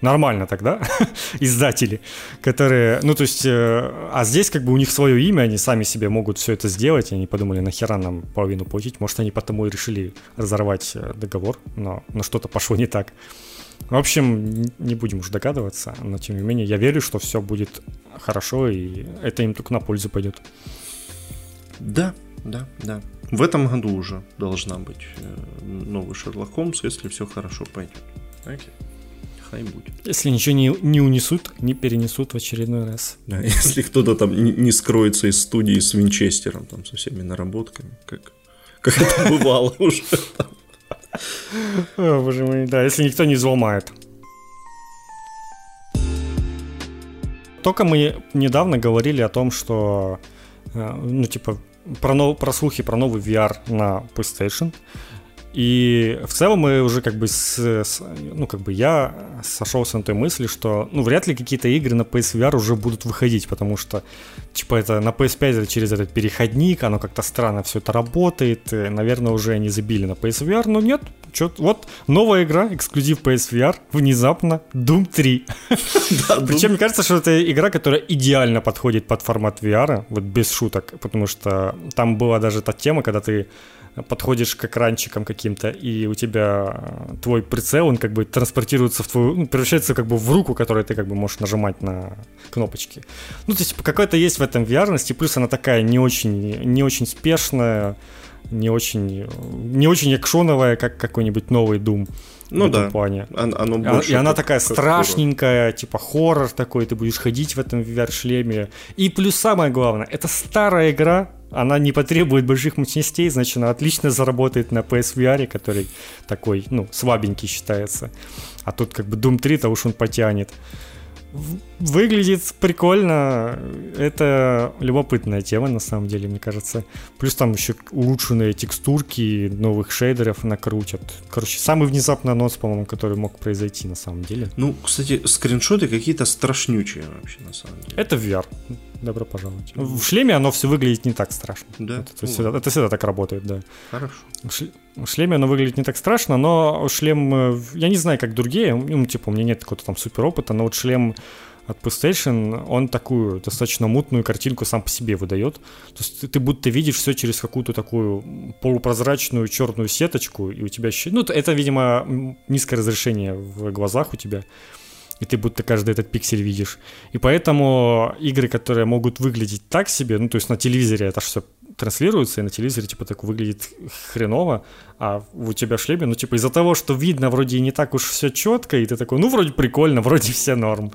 нормально тогда, издатели, которые, ну то есть, э, а здесь как бы у них свое имя, они сами себе могут все это сделать, и они подумали, нахера нам половину платить, может они потому и решили разорвать э, договор, но, но что-то пошло не так. В общем, не будем уж догадываться, но тем не менее я верю, что все будет хорошо, и это им только на пользу пойдет. Да, да, да. В этом году уже должна быть э, новый Шерлок Холмс, если все хорошо пойдет. Окей. Хай будет. Если ничего не, не унесут, не перенесут в очередной раз. Да, если кто-то там не, не скроется из студии с Винчестером, там, со всеми наработками, как, как это бывало уже. О, боже мой, да, если никто не взломает. Только мы недавно говорили о том, что, э, ну, типа, про, нов, про слухи про новый VR на PlayStation. И в целом мы уже как бы с, с ну как бы я сошелся на той мысли, что ну вряд ли какие-то игры на PSVR уже будут выходить, потому что типа это на PS5 это через этот переходник, оно как-то странно все это работает, и, наверное уже они забили на PSVR, но нет, чё, вот новая игра, эксклюзив PSVR, внезапно Doom 3. Причем мне кажется, что это игра, которая идеально подходит под формат VR, вот без шуток, потому что там была даже та тема, когда ты подходишь к экранчикам каким-то, и у тебя э, твой прицел, он как бы транспортируется в твою, ну, превращается как бы в руку, которой ты как бы можешь нажимать на кнопочки. Ну, то есть какая-то есть в этом vr плюс она такая не очень, не очень спешная, не очень, не очень экшоновая, как какой-нибудь новый Doom. Ну да. плане. Оно, оно больше и она такая как страшненькая, хоррор. типа хоррор такой, ты будешь ходить в этом VR-шлеме. И плюс самое главное, это старая игра, она не потребует больших мощностей, значит, она отлично заработает на PSVR, который такой, ну, слабенький считается. А тут как бы Doom 3-то уж он потянет. Выглядит прикольно. Это любопытная тема, на самом деле, мне кажется. Плюс там еще улучшенные текстурки, новых шейдеров накрутят. Короче, самый внезапный анонс, по-моему, который мог произойти на самом деле. Ну, кстати, скриншоты какие-то страшнючие вообще, на самом деле. Это VR. Добро пожаловать. В шлеме оно все выглядит не так страшно. Да. Это, это, всегда, это всегда так работает, да. Хорошо. В шлеме оно выглядит не так страшно, но шлем, э, я не знаю, как другие, ну, типа, у меня нет какого-то там супер опыта, но вот шлем от PlayStation, он такую достаточно мутную картинку сам по себе выдает. То есть ты, ты будто видишь все через какую-то такую полупрозрачную черную сеточку, и у тебя... Ну, это, видимо, низкое разрешение в глазах у тебя и ты будто каждый этот пиксель видишь. И поэтому игры, которые могут выглядеть так себе, ну, то есть на телевизоре это все транслируется, и на телевизоре, типа, так выглядит хреново, а у тебя шлеме, ну, типа, из-за того, что видно вроде не так уж все четко, и ты такой, ну, вроде прикольно, вроде все норм.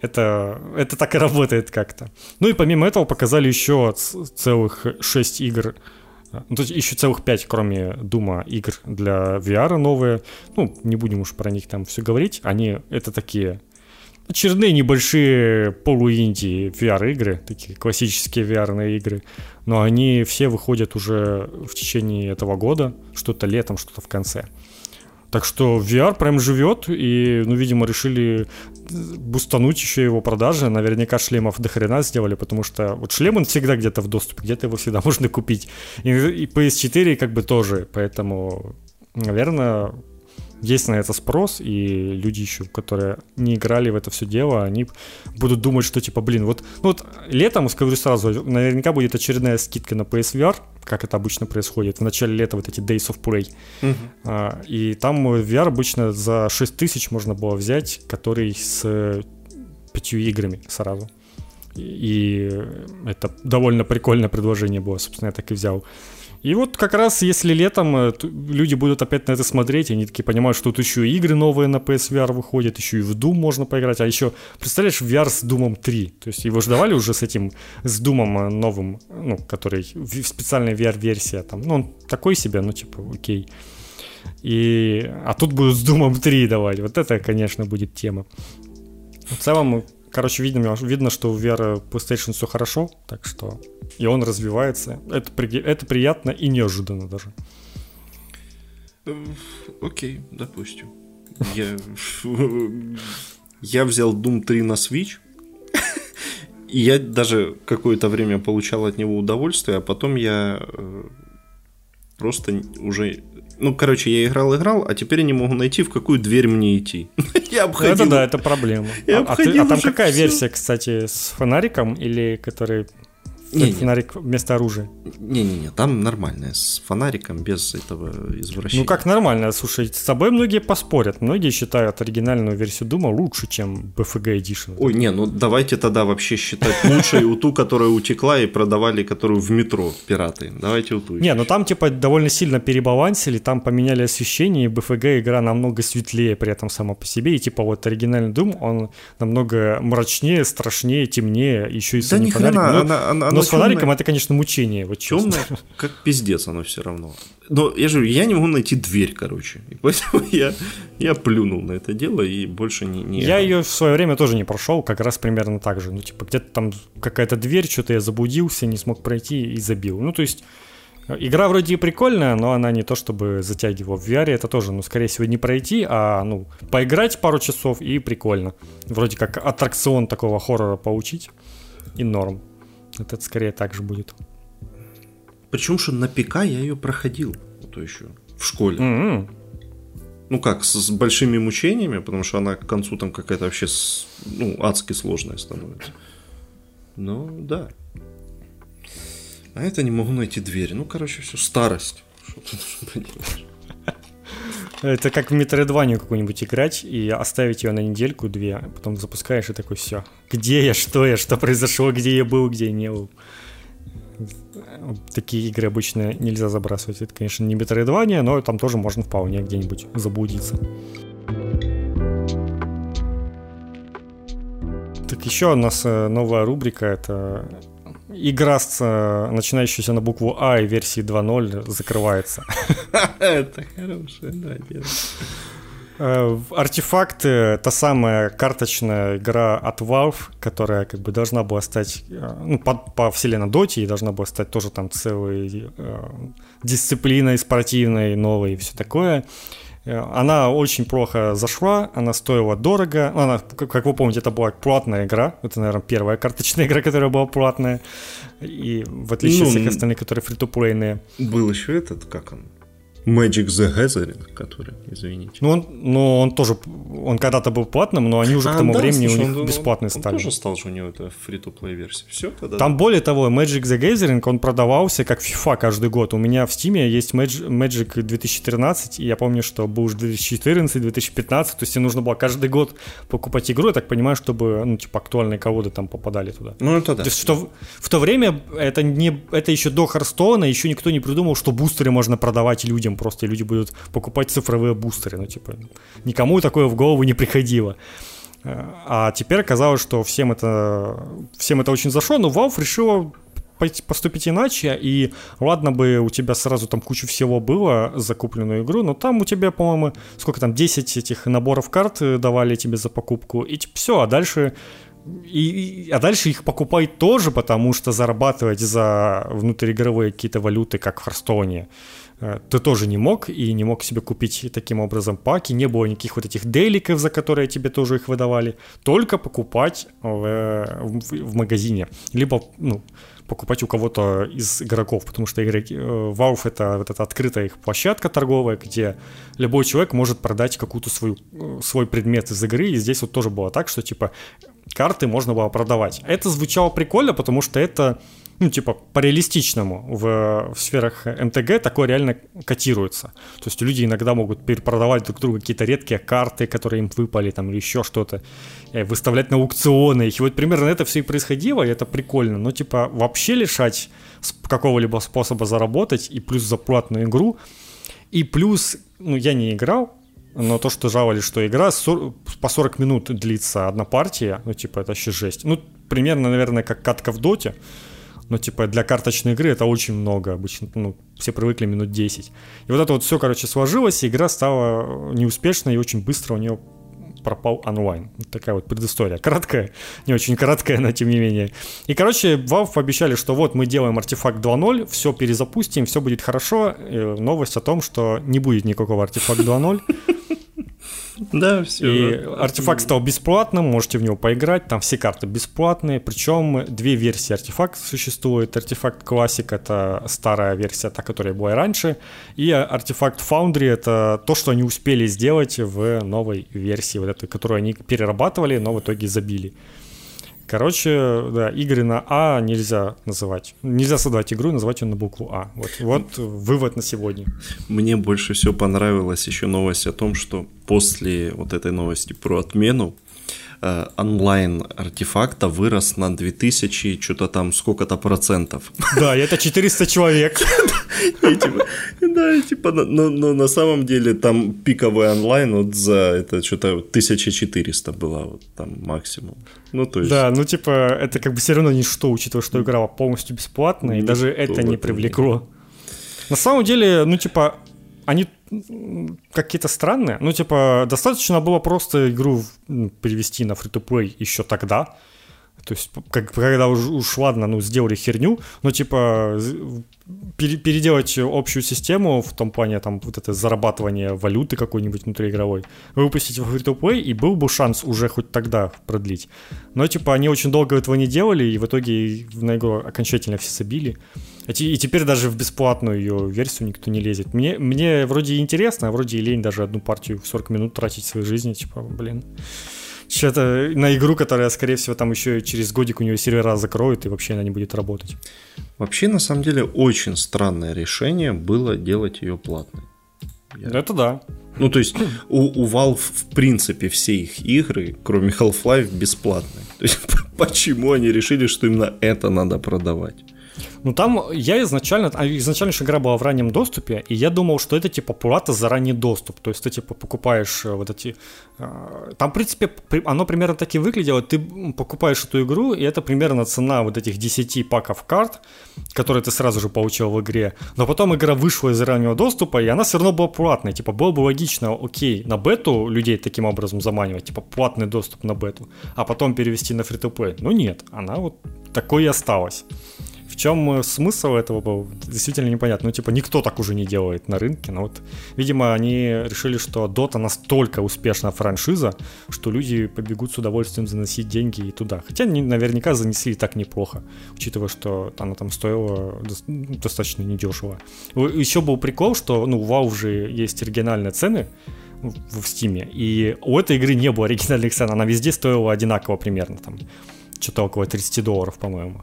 Это, это так и работает как-то. Ну и помимо этого показали еще целых 6 игр ну, то есть еще целых 5, кроме Дума, игр для VR новые. Ну, не будем уж про них там все говорить. Они, это такие очередные небольшие полуинди VR-игры, такие классические VR игры, но они все выходят уже в течение этого года, что-то летом, что-то в конце. Так что VR прям живет, и, ну, видимо, решили бустануть еще его продажи. Наверняка шлемов до хрена сделали, потому что вот шлем он всегда где-то в доступе, где-то его всегда можно купить. И, и PS4 как бы тоже, поэтому, наверное, есть на это спрос, и люди еще, которые не играли в это все дело, они будут думать, что типа, блин, вот, ну вот летом, скажу сразу, наверняка будет очередная скидка на PSVR, как это обычно происходит, в начале лета вот эти Days of Play, uh-huh. а, и там VR обычно за 6 тысяч можно было взять, который с пятью играми сразу. И это довольно прикольное предложение было, собственно, я так и взял. И вот как раз если летом э, люди будут опять на это смотреть, они такие понимают, что тут еще игры новые на PSVR выходят, еще и в Doom можно поиграть, а еще, представляешь, VR с Doom 3, то есть его ждавали уже с этим, с Doom э, новым, ну, который специальная VR-версия, там, ну, он такой себе, ну, типа, окей. И, а тут будут с Doom 3 давать, вот это, конечно, будет тема. В целом, Короче, видно, видно, что у VR PlayStation все хорошо, так что и он развивается. Это, это приятно и неожиданно даже. Окей, допустим. Я, я взял Doom 3 на Switch, и я даже какое-то время получал от него удовольствие, а потом я э, просто уже ну, короче, я играл, играл, а теперь не могу найти, в какую дверь мне идти. я обходил. Это да, это проблема. а, а, ты, а там какая все. версия, кстати, с фонариком или который не, не. Фонарик вместо оружия. Не-не-не, там нормальная, с фонариком, без этого извращения. Ну как нормально? Слушай, с тобой многие поспорят. Многие считают оригинальную версию Дума лучше, чем BFG Edition. Ой, не, ну давайте тогда вообще считать лучшей у ту, которая утекла и продавали, которую в метро пираты. Давайте у ту. Не, ну там типа довольно сильно перебалансили, там поменяли освещение, и BFG игра намного светлее при этом сама по себе. И типа вот оригинальный Doom, он намного мрачнее, страшнее, темнее, еще и да ни хрена, она, она, но с фонариком это, конечно, мучение. Вот темное, как пиздец оно все равно. Но я же я не могу найти дверь, короче. И поэтому я, я плюнул на это дело и больше не... не я ее в свое время тоже не прошел, как раз примерно так же. Ну, типа, где-то там какая-то дверь, что-то я заблудился, не смог пройти и забил. Ну, то есть... Игра вроде и прикольная, но она не то чтобы затягивала. В VR это тоже, ну, скорее всего, не пройти, а, ну, поиграть пару часов и прикольно. Вроде как аттракцион такого хоррора поучить и норм. Это скорее так же будет. Причем, что на ПК я ее проходил, то еще в школе. Mm-hmm. Ну как, с, с большими мучениями, потому что она к концу там какая-то вообще ну, адски сложная становится. Ну, да. А это не могу найти дверь. Ну, короче, все, старость. Что ты поделаешь? Это как в Metroidvania какую-нибудь играть и оставить ее на недельку-две, а потом запускаешь и такой, все, где я, что я, что произошло, где я был, где я не был. Такие игры обычно нельзя забрасывать. Это, конечно, не Metroidvania, но там тоже можно вполне где-нибудь заблудиться. Так еще у нас э, новая рубрика, это игра, с, э, начинающаяся на букву А и версии 2.0 закрывается. Это хорошее, да. Э, артефакты, та самая карточная игра от Valve, которая как бы должна была стать, э, ну, по, по вселенной Доти, и должна была стать тоже там целой э, дисциплиной спортивной, новой и все такое. Э, она очень плохо зашла, она стоила дорого. Она, как вы помните, это была платная игра. Это, наверное, первая карточная игра, которая была платная. И в отличие ну, от всех остальных, которые фри-то-плейные. Был еще этот, как он? Magic the Gathering, который, извините. Ну, он, ну, он тоже, он когда-то был платным, но они уже а, к тому да, времени слушай, у них он, бесплатные он, стали. Он тоже стал же у него это free-to-play версия. Все, тогда Там да. более того, Magic the Gathering, он продавался как FIFA каждый год. У меня в Steam есть Magic, Magic 2013, и я помню, что был уже 2014, 2015, то есть тебе нужно было каждый год покупать игру, я так понимаю, чтобы, ну, типа, актуальные колоды там попадали туда. Ну, это да. То есть, что в, в то время это, не, это еще до Харстона, еще никто не придумал, что бустеры можно продавать людям, просто люди будут покупать цифровые бустеры, ну, типа, никому такое в голову не приходило. А теперь оказалось, что всем это, всем это очень зашло, но Valve решила поступить иначе, и ладно бы у тебя сразу там куча всего было, закупленную игру, но там у тебя, по-моему, сколько там, 10 этих наборов карт давали тебе за покупку, и типа все, а дальше и, а дальше их покупай тоже, потому что зарабатывать за внутриигровые какие-то валюты, как в Харстоне, э, ты тоже не мог и не мог себе купить таким образом паки, не было никаких вот этих дейликов, за которые тебе тоже их выдавали, только покупать в, в, в магазине, либо ну, покупать у кого-то из игроков, потому что игроки, э, Valve это вот эта открытая их площадка торговая, где любой человек может продать какую-то свою, э, свой предмет из игры, и здесь вот тоже было так, что типа карты можно было продавать. Это звучало прикольно, потому что это ну, типа, по-реалистичному в, в сферах МТГ такое реально котируется. То есть люди иногда могут перепродавать друг другу какие-то редкие карты, которые им выпали, там, или еще что-то, э, выставлять на аукционы. И вот примерно это все и происходило, и это прикольно. Но, типа, вообще лишать какого-либо способа заработать, и плюс за платную игру, и плюс, ну, я не играл, но то, что жаловали, что игра по 40 минут длится одна партия, ну, типа, это вообще жесть. Ну, примерно, наверное, как катка в доте, но, типа, для карточной игры это очень много. Обычно, ну, все привыкли минут 10. И вот это вот все, короче, сложилось, и игра стала неуспешной, и очень быстро у нее пропал онлайн. Такая вот предыстория. Краткая, не очень краткая, но тем не менее. И, короче, Valve пообещали, что вот мы делаем артефакт 2.0, все перезапустим, все будет хорошо. И новость о том, что не будет никакого артефакт 2.0. Да, все. И артефакт стал бесплатным, можете в него поиграть, там все карты бесплатные, причем две версии артефакта существует. Артефакт Classic — это старая версия, та, которая была и раньше, и артефакт Foundry — это то, что они успели сделать в новой версии, вот этой, которую они перерабатывали, но в итоге забили. Короче, да, игры на А нельзя называть. Нельзя создавать игру и называть ее на букву А. Вот, вот вывод на сегодня. Мне больше всего понравилась еще новость о том, что после вот этой новости про отмену онлайн артефакта вырос на 2000, что-то там сколько-то процентов. Да, это 400 человек. Типа, да, типа, но на самом деле там пиковый онлайн вот за это что-то 1400 было вот там максимум. Ну, то есть... Да, ну, типа, это как бы все равно ничто, учитывая, что игра полностью бесплатная, и даже это не привлекло. На самом деле, ну, типа, они какие-то странные. Ну, типа, достаточно было просто игру перевести на фри-то-плей еще тогда. То есть, как, когда уж, уж ладно, ну, сделали херню, но, типа, переделать общую систему в том плане, там, вот это зарабатывание валюты какой-нибудь внутриигровой, выпустить в free-to-play, и был бы шанс уже хоть тогда продлить. Но, типа, они очень долго этого не делали, и в итоге на игру окончательно все забили. И теперь даже в бесплатную ее версию никто не лезет. Мне, мне вроде интересно, а вроде и лень даже одну партию в 40 минут тратить своей жизни. Типа, блин. Что-то на игру, которая, скорее всего, там еще через годик у нее сервера закроют и вообще она не будет работать. Вообще, на самом деле, очень странное решение было делать ее платной. Я... Это да. Ну, то есть, у, у Valve, в принципе, все их игры, кроме Half-Life, бесплатные. То есть, почему они решили, что именно это надо продавать? Ну там я изначально, а изначально игра была в раннем доступе, и я думал, что это типа плата за ранний доступ. То есть ты типа покупаешь э, вот эти... Э, там, в принципе, оно примерно так и выглядело. Ты покупаешь эту игру, и это примерно цена вот этих 10 паков карт, которые ты сразу же получил в игре. Но потом игра вышла из раннего доступа, и она все равно была платной. Типа было бы логично, окей, на бету людей таким образом заманивать, типа платный доступ на бету, а потом перевести на фри-то-плей. Но нет, она вот такой и осталась чем смысл этого был, действительно непонятно. Ну, типа, никто так уже не делает на рынке. Но вот, видимо, они решили, что Dota настолько успешная франшиза, что люди побегут с удовольствием заносить деньги и туда. Хотя они наверняка занесли так неплохо, учитывая, что она там стоила достаточно недешево. Еще был прикол, что, ну, у WoW же есть оригинальные цены, в Стиме. И у этой игры не было оригинальных цен, она везде стоила одинаково примерно, там, что-то около 30 долларов, по-моему.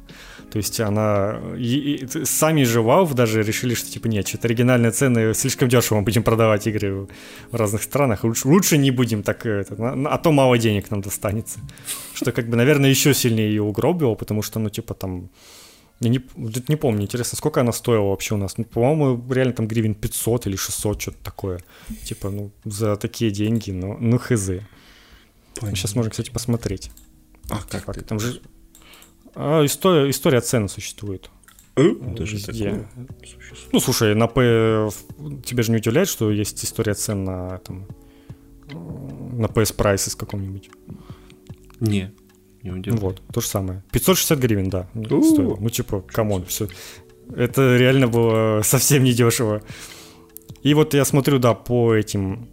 То есть она... И, и, сами же Valve даже решили, что типа нет, что-то оригинальные цены слишком дешево мы будем продавать игры в разных странах. Лучше, лучше не будем так, это, а то мало денег нам достанется. Что как бы, наверное, еще сильнее ее угробило, потому что, ну, типа там я не, не помню, интересно, сколько она стоила вообще у нас? Ну, по-моему, реально там гривен 500 или 600, что-то такое. Типа, ну, за такие деньги, ну, ну хз. Понятно. Сейчас можно, кстати, посмотреть. А, как Факт. ты? Там же... А, история, история цен существует. Э? Даже Везде. Ну, слушай, на P... Тебе же не удивляет, что есть история цен на, там, на PS Prices каком-нибудь? Не не удивляет. Вот, то же самое. 560 гривен, да, стоило. Ну, типа, come on, все. Это реально было совсем недешево. И вот я смотрю, да, по этим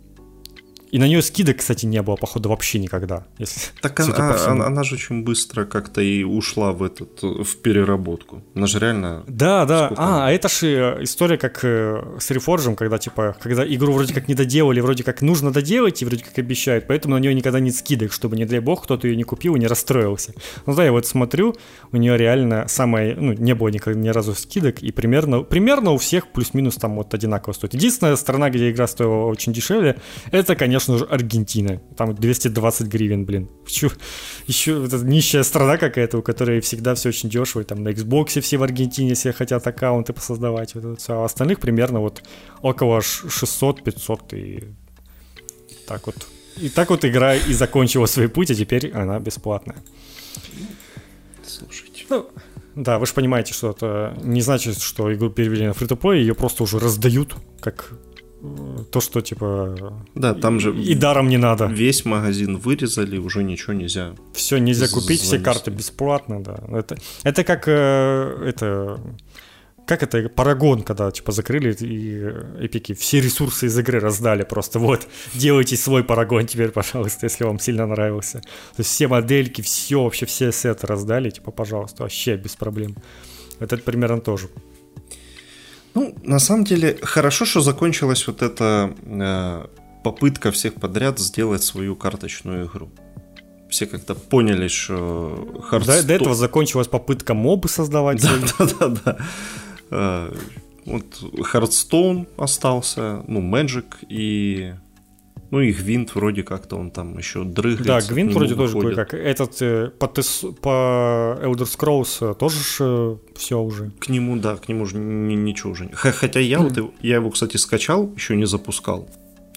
и на нее скидок, кстати, не было, походу, вообще никогда. Если так она, а, она, она же очень быстро как-то и ушла в этот в переработку. Она же реально. Да, да. А, а это же история как э, с Reforged, когда типа, когда игру вроде как не доделали, вроде как нужно доделать, и вроде как обещают, поэтому на нее никогда нет скидок, чтобы, не дай бог, кто-то ее не купил и не расстроился. Ну да, я вот смотрю, у нее реально самое, ну, не было никогда ни разу скидок, и примерно, примерно у всех плюс-минус там вот одинаково стоит. Единственная страна, где игра стоила очень дешевле, это, конечно, конечно же, Аргентина. Там 220 гривен, блин. Еще, еще это нищая страна какая-то, у которой всегда все очень дешево. там на Xbox все в Аргентине все хотят аккаунты посоздавать. Вот это все. А остальных примерно вот около 600-500 и так вот. И так вот игра и закончила свой путь, а теперь она бесплатная. Слушайте. Ну, да, вы же понимаете, что это не значит, что игру перевели на фри ее просто уже раздают как то, что типа... Да, там же... И даром не надо. Весь магазин вырезали, уже ничего нельзя. Все нельзя купить, все карты бесплатно, да. Это, это как э, это... Как это, Парагон, когда, типа, закрыли и эпики все ресурсы из игры раздали просто. Вот, делайте свой Парагон теперь, пожалуйста, если вам сильно нравился. То есть все модельки, все, вообще все сеты раздали, типа, пожалуйста, вообще без проблем. Это примерно тоже ну, на самом деле, хорошо, что закончилась вот эта э, попытка всех подряд сделать свою карточную игру. Все как-то поняли, что Hearthstone... До, до этого закончилась попытка мобы создавать. Да, да, да, да. Э, вот Hearthstone остался, ну, Magic и ну и Гвинт вроде как-то он там еще дрыгается. Да, Гвинт вроде выходит. тоже кое-как. Этот э, по, тес, по Elder Scrolls э, тоже ж, э, все уже. К нему, да, к нему же ничего уже. Хотя я, вот, я его, кстати, скачал, еще не запускал.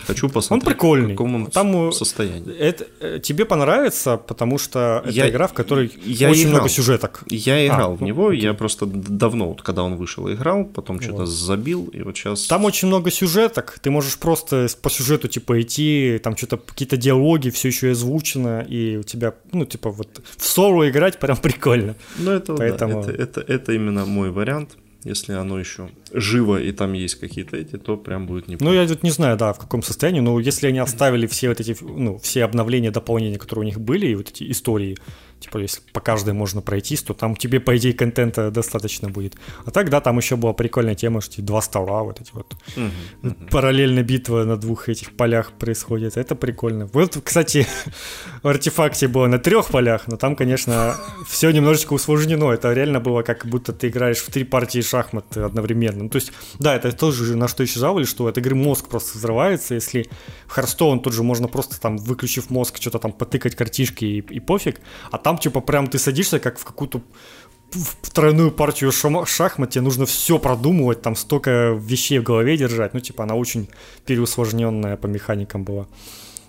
Хочу посмотреть, он прикольный. в каком он Там, состоянии. Это, э, тебе понравится, потому что это я, игра, в которой я очень играл. много сюжеток. Я а, играл а, в него, окей. я просто давно, вот, когда он вышел, играл, потом вот. что-то забил, и вот сейчас... Там очень много сюжеток, ты можешь просто по сюжету, типа, идти, там что-то, какие-то диалоги, все еще озвучено, и у тебя, ну, типа, вот в соло играть прям прикольно. Ну, это, Поэтому... да, это, это, это именно мой вариант если оно еще живо и там есть какие-то эти, то прям будет неплохо. Ну, я тут не знаю, да, в каком состоянии, но если они оставили все вот эти, ну, все обновления, дополнения, которые у них были, и вот эти истории, типа, если по каждой можно пройтись, то там тебе, по идее, контента достаточно будет. А так, да, там еще была прикольная тема, что два стола, вот эти вот. Uh-huh, uh-huh. Параллельно битва на двух этих полях происходит. Это прикольно. Вот, кстати, в артефакте было на трех полях, но там, конечно, все немножечко усложнено. Это реально было как будто ты играешь в три партии шахмат одновременно. Ну, то есть, да, это тоже на что еще жаловали, что от игры мозг просто взрывается. Если в Hearthstone тут же можно просто там, выключив мозг, что-то там потыкать картишки и, и пофиг, а там там, типа, прям ты садишься, как в какую-то в тройную партию шахмат, тебе нужно все продумывать, там столько вещей в голове держать. Ну, типа, она очень переусложненная по механикам была.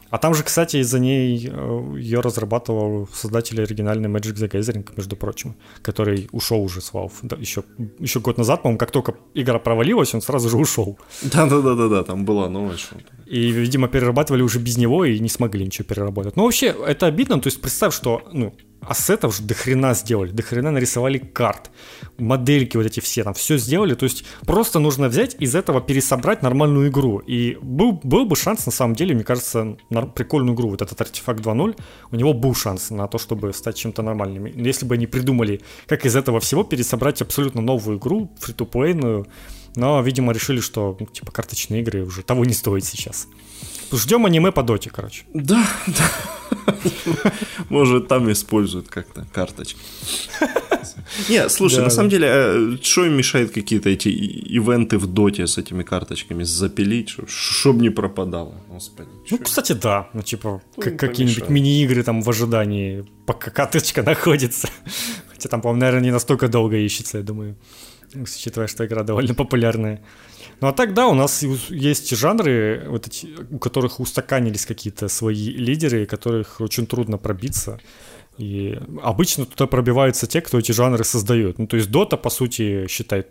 А там же, кстати, из-за ней э, ее разрабатывал создатель оригинальной Magic the Gathering, между прочим, который ушел уже с Valve. Да, еще, еще год назад, по-моему, как только игра провалилась, он сразу же ушел. Да-да-да-да, там была новость. И, видимо, перерабатывали уже без него и не смогли ничего переработать. Ну, вообще, это обидно. То есть, представь, что, ну, ассетов до хрена сделали, до хрена нарисовали карт, модельки вот эти все, там все сделали, то есть просто нужно взять из этого пересобрать нормальную игру, и был, был бы шанс, на самом деле, мне кажется, на прикольную игру, вот этот артефакт 2.0, у него был шанс на то, чтобы стать чем-то нормальным, если бы они придумали, как из этого всего пересобрать абсолютно новую игру, фри-то-плейную, но, видимо, решили, что, ну, типа, карточные игры уже того не стоит сейчас. Ждем аниме по доте, короче. Да, да. Может, там используют как-то карточки. Не, слушай, да, на да. самом деле, э, что им мешает какие-то эти ивенты в доте с этими карточками запилить, чтобы не пропадало, господи. Ну, кстати, да, ну, типа, ну, как, какие-нибудь мини-игры там в ожидании, пока карточка находится. Хотя там, по-моему, наверное, не настолько долго ищется, я думаю, учитывая, что игра довольно популярная. Ну а так, да, у нас есть жанры, вот эти, у которых устаканились какие-то свои лидеры, которых очень трудно пробиться. И обычно туда пробиваются те, кто эти жанры создают. Ну, то есть Dota, по сути, считай,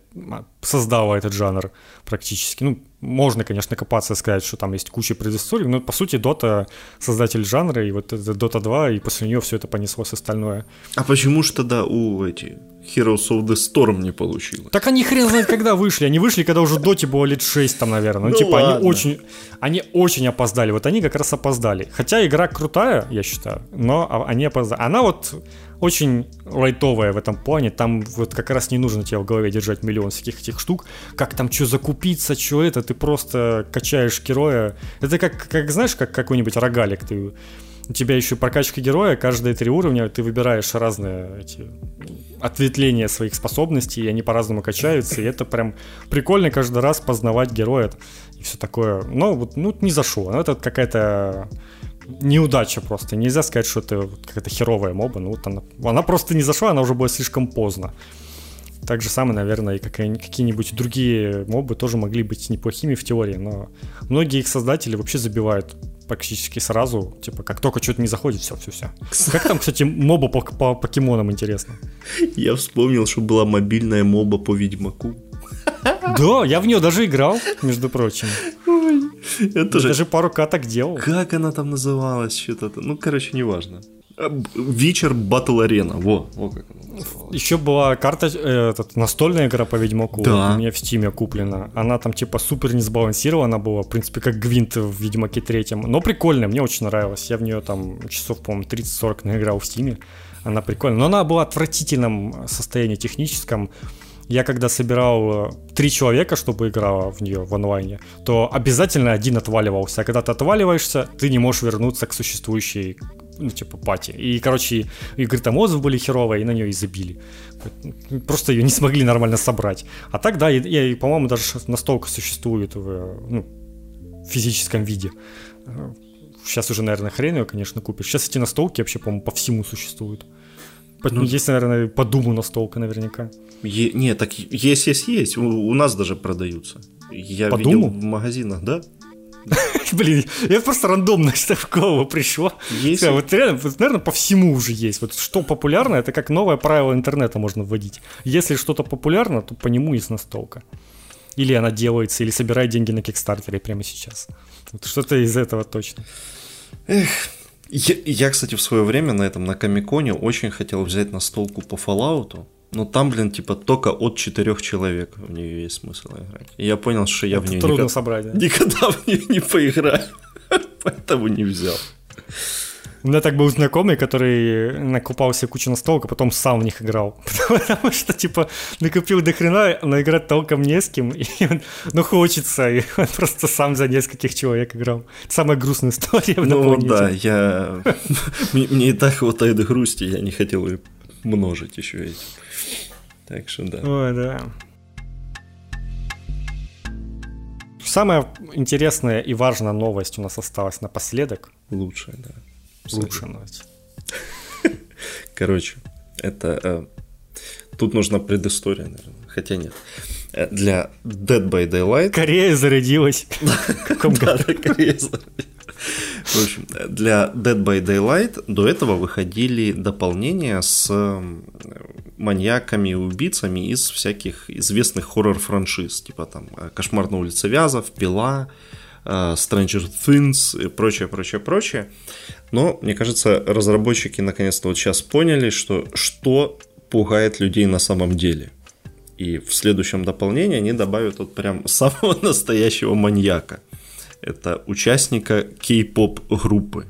создала этот жанр практически. Ну, можно, конечно, копаться и сказать, что там есть куча предысторий, но, по сути, Dota создатель жанра, и вот это Dota 2, и после нее все это понеслось остальное. А почему же тогда у эти Heroes of the Storm не получилось. Так они хрен знает, когда вышли. Они вышли, когда уже Доте было лет 6 там, наверное. Ну, ну типа, ладно. они очень, они очень опоздали. Вот они как раз опоздали. Хотя игра крутая, я считаю, но они опоздали. Она вот очень лайтовая в этом плане. Там вот как раз не нужно тебе в голове держать миллион всяких этих штук. Как там что закупиться, что это. Ты просто качаешь героя. Это как, как знаешь, как какой-нибудь рогалик. Ты у тебя еще прокачка героя, каждые три уровня ты выбираешь разные эти ответвления своих способностей, и они по-разному качаются, и это прям прикольно каждый раз познавать героя и все такое. Но вот ну, не зашло. Это какая-то неудача просто. Нельзя сказать, что это какая-то херовая моба. Ну, вот она, она просто не зашла, она уже была слишком поздно. Так же самое, наверное, и какие-нибудь другие мобы тоже могли быть неплохими в теории, но многие их создатели вообще забивают практически сразу, типа, как только что-то не заходит, все, все, все. Как там, кстати, моба по, по покемонам, интересно? Я вспомнил, что была мобильная моба по Ведьмаку. Да, я в нее даже играл, между прочим. Ой, это же... Даже пару каток делал. Как она там называлась? Что-то... Ну, короче, неважно. Вечер Батл Арена. Во, во как она Еще была карта, э, этот, настольная игра по Ведьмаку. Да. У меня в Стиме куплена. Она там типа супер не сбалансирована была. В принципе, как Гвинт в Ведьмаке третьем. Но прикольная, мне очень нравилась. Я в нее там часов, по-моему, 30-40 наиграл в Стиме. Она прикольная. Но она была в отвратительном состоянии техническом я когда собирал э, три человека, чтобы играла в нее в онлайне, то обязательно один отваливался. А когда ты отваливаешься, ты не можешь вернуться к существующей ну, типа, пати. И, короче, игры там отзывы были херовые, и на нее и забили. Просто ее не смогли нормально собрать. А так, да, и, и по-моему, даже настолка существует в ну, физическом виде. Сейчас уже, наверное, хрен ее, конечно, купишь. Сейчас эти настолки вообще, по-моему, по всему существуют. Ну, есть, наверное, по Думу настолка наверняка. Е- не, так есть, есть, есть. У, у нас даже продаются. Я по видел Думу? в магазинах, да? Блин, я просто рандомно в голову пришло. Есть. Вот реально, наверное, по всему уже есть. Вот что популярно, это как новое правило интернета можно вводить. Если что-то популярно, то по нему есть настолка. Или она делается, или собирает деньги на Кикстартере прямо сейчас. Вот что-то из этого точно. Эх, я, я, кстати, в свое время на этом, на Комиконе очень хотел взять настолку по Fallout. Но там, блин, типа только от четырех человек в нее есть смысл играть. И я понял, что я Это в нее трудно никогда, собрать, да? никогда в нее не поиграю. Поэтому не взял. У меня так был знакомый, который накупал себе кучу настолок, а потом сам в них играл. Потому что, типа, накупил до хрена, но играть толком не с кем. И он, ну, хочется. И он просто сам за нескольких человек играл. Самая грустная история Ну, да, я... Мне и так хватает грусти, я не хотел ее множить еще этим. Так что да. Ой, да. Самая интересная и важная новость у нас осталась напоследок. Лучшая, да. Лучшая новость. Короче, это... Э, тут нужна предыстория, наверное. Хотя нет. Э, для Dead by Daylight... Корея зародилась. В каком году? Корея зародилась. В общем, для Dead by Daylight до этого выходили дополнения с маньяками и убийцами из всяких известных хоррор-франшиз, типа там «Кошмар на улице Вязов», «Пила», Stranger Things и прочее, прочее, прочее. Но, мне кажется, разработчики наконец-то вот сейчас поняли, что что пугает людей на самом деле. И в следующем дополнении они добавят вот прям самого настоящего маньяка. Это участника кей-поп группы.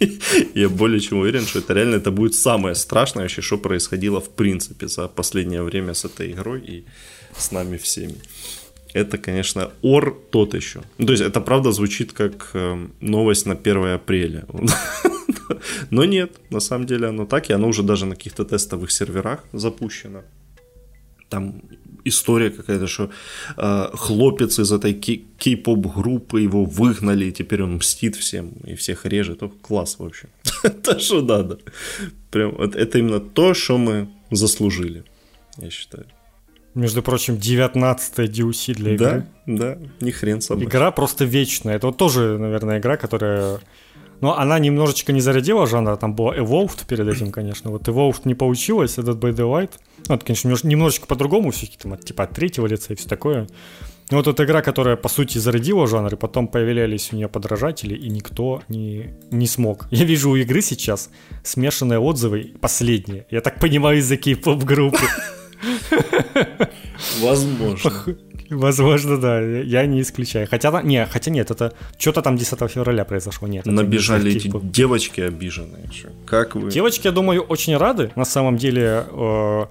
Я более чем уверен, что это реально это будет самое страшное вообще, что происходило в принципе за последнее время с этой игрой и с нами всеми. Это, конечно, ор тот еще. Ну, то есть это правда звучит как э, новость на 1 апреля. Но нет, на самом деле оно так, и оно уже даже на каких-то тестовых серверах запущено. Там история какая-то, что э, хлопец из этой кей-поп группы его выгнали, и теперь он мстит всем и всех режет. О, класс вообще. Это что надо. Прям это именно то, что мы заслужили, я считаю. Между прочим, 19 DLC для игры. Да, да, ни хрен собой. Игра просто вечная. Это вот тоже, наверное, игра, которая но она немножечко не зарядила жанр, там была Evolved перед этим, конечно. Вот Evolved не получилось, этот By the Light. Ну, это, конечно, немножечко по-другому, все там, типа от третьего лица и все такое. Но вот эта игра, которая, по сути, зарядила жанр, и потом появлялись у нее подражатели, и никто не, не смог. Я вижу у игры сейчас смешанные отзывы, последние. Я так понимаю, из-за кей-поп группы. Возможно. Возможно, да, я не исключаю. Хотя, не, хотя нет, это что-то там 10 февраля произошло, нет. Набежали эти типа... девочки обиженные. Как вы? Девочки, я думаю, очень рады, на самом деле. Э,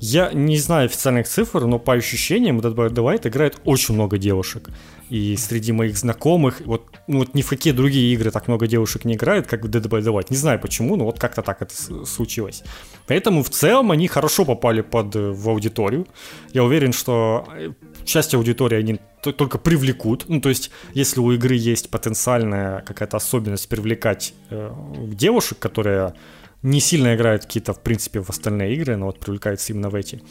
я не знаю официальных цифр, но по ощущениям Dead by Daylight играет очень много девушек. И среди моих знакомых, вот, ну, вот ни в какие другие игры так много девушек не играют, как в Dead by Daylight. Не знаю почему, но вот как-то так это случилось. Поэтому в целом они хорошо попали под, э, в аудиторию. Я уверен, что э, часть аудитории они только привлекут. Ну, то есть, если у игры есть потенциальная какая-то особенность привлекать э, девушек, которые не сильно играют какие-то, в принципе, в остальные игры, но вот привлекаются именно в эти,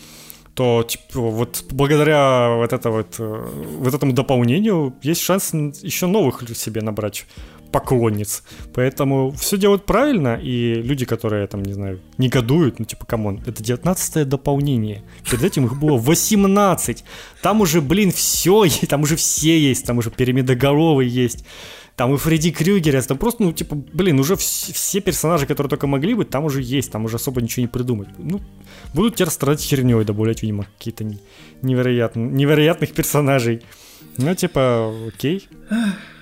то типа, вот благодаря вот, это вот, э, вот этому дополнению есть шанс еще новых себе набрать поклонниц. Поэтому все делают правильно, и люди, которые там, не знаю, негодуют, ну типа, come on, это 19 дополнение. Перед этим их было 18. Там уже, блин, все, там уже все есть, там уже Пирамидоголовый есть. Там и Фредди Крюгер, там просто, ну, типа, блин, уже все, все персонажи, которые только могли быть, там уже есть, там уже особо ничего не придумать. Ну, будут теперь страдать херней, добавлять, видимо, какие-то невероятные, невероятных персонажей. Ну, типа, окей.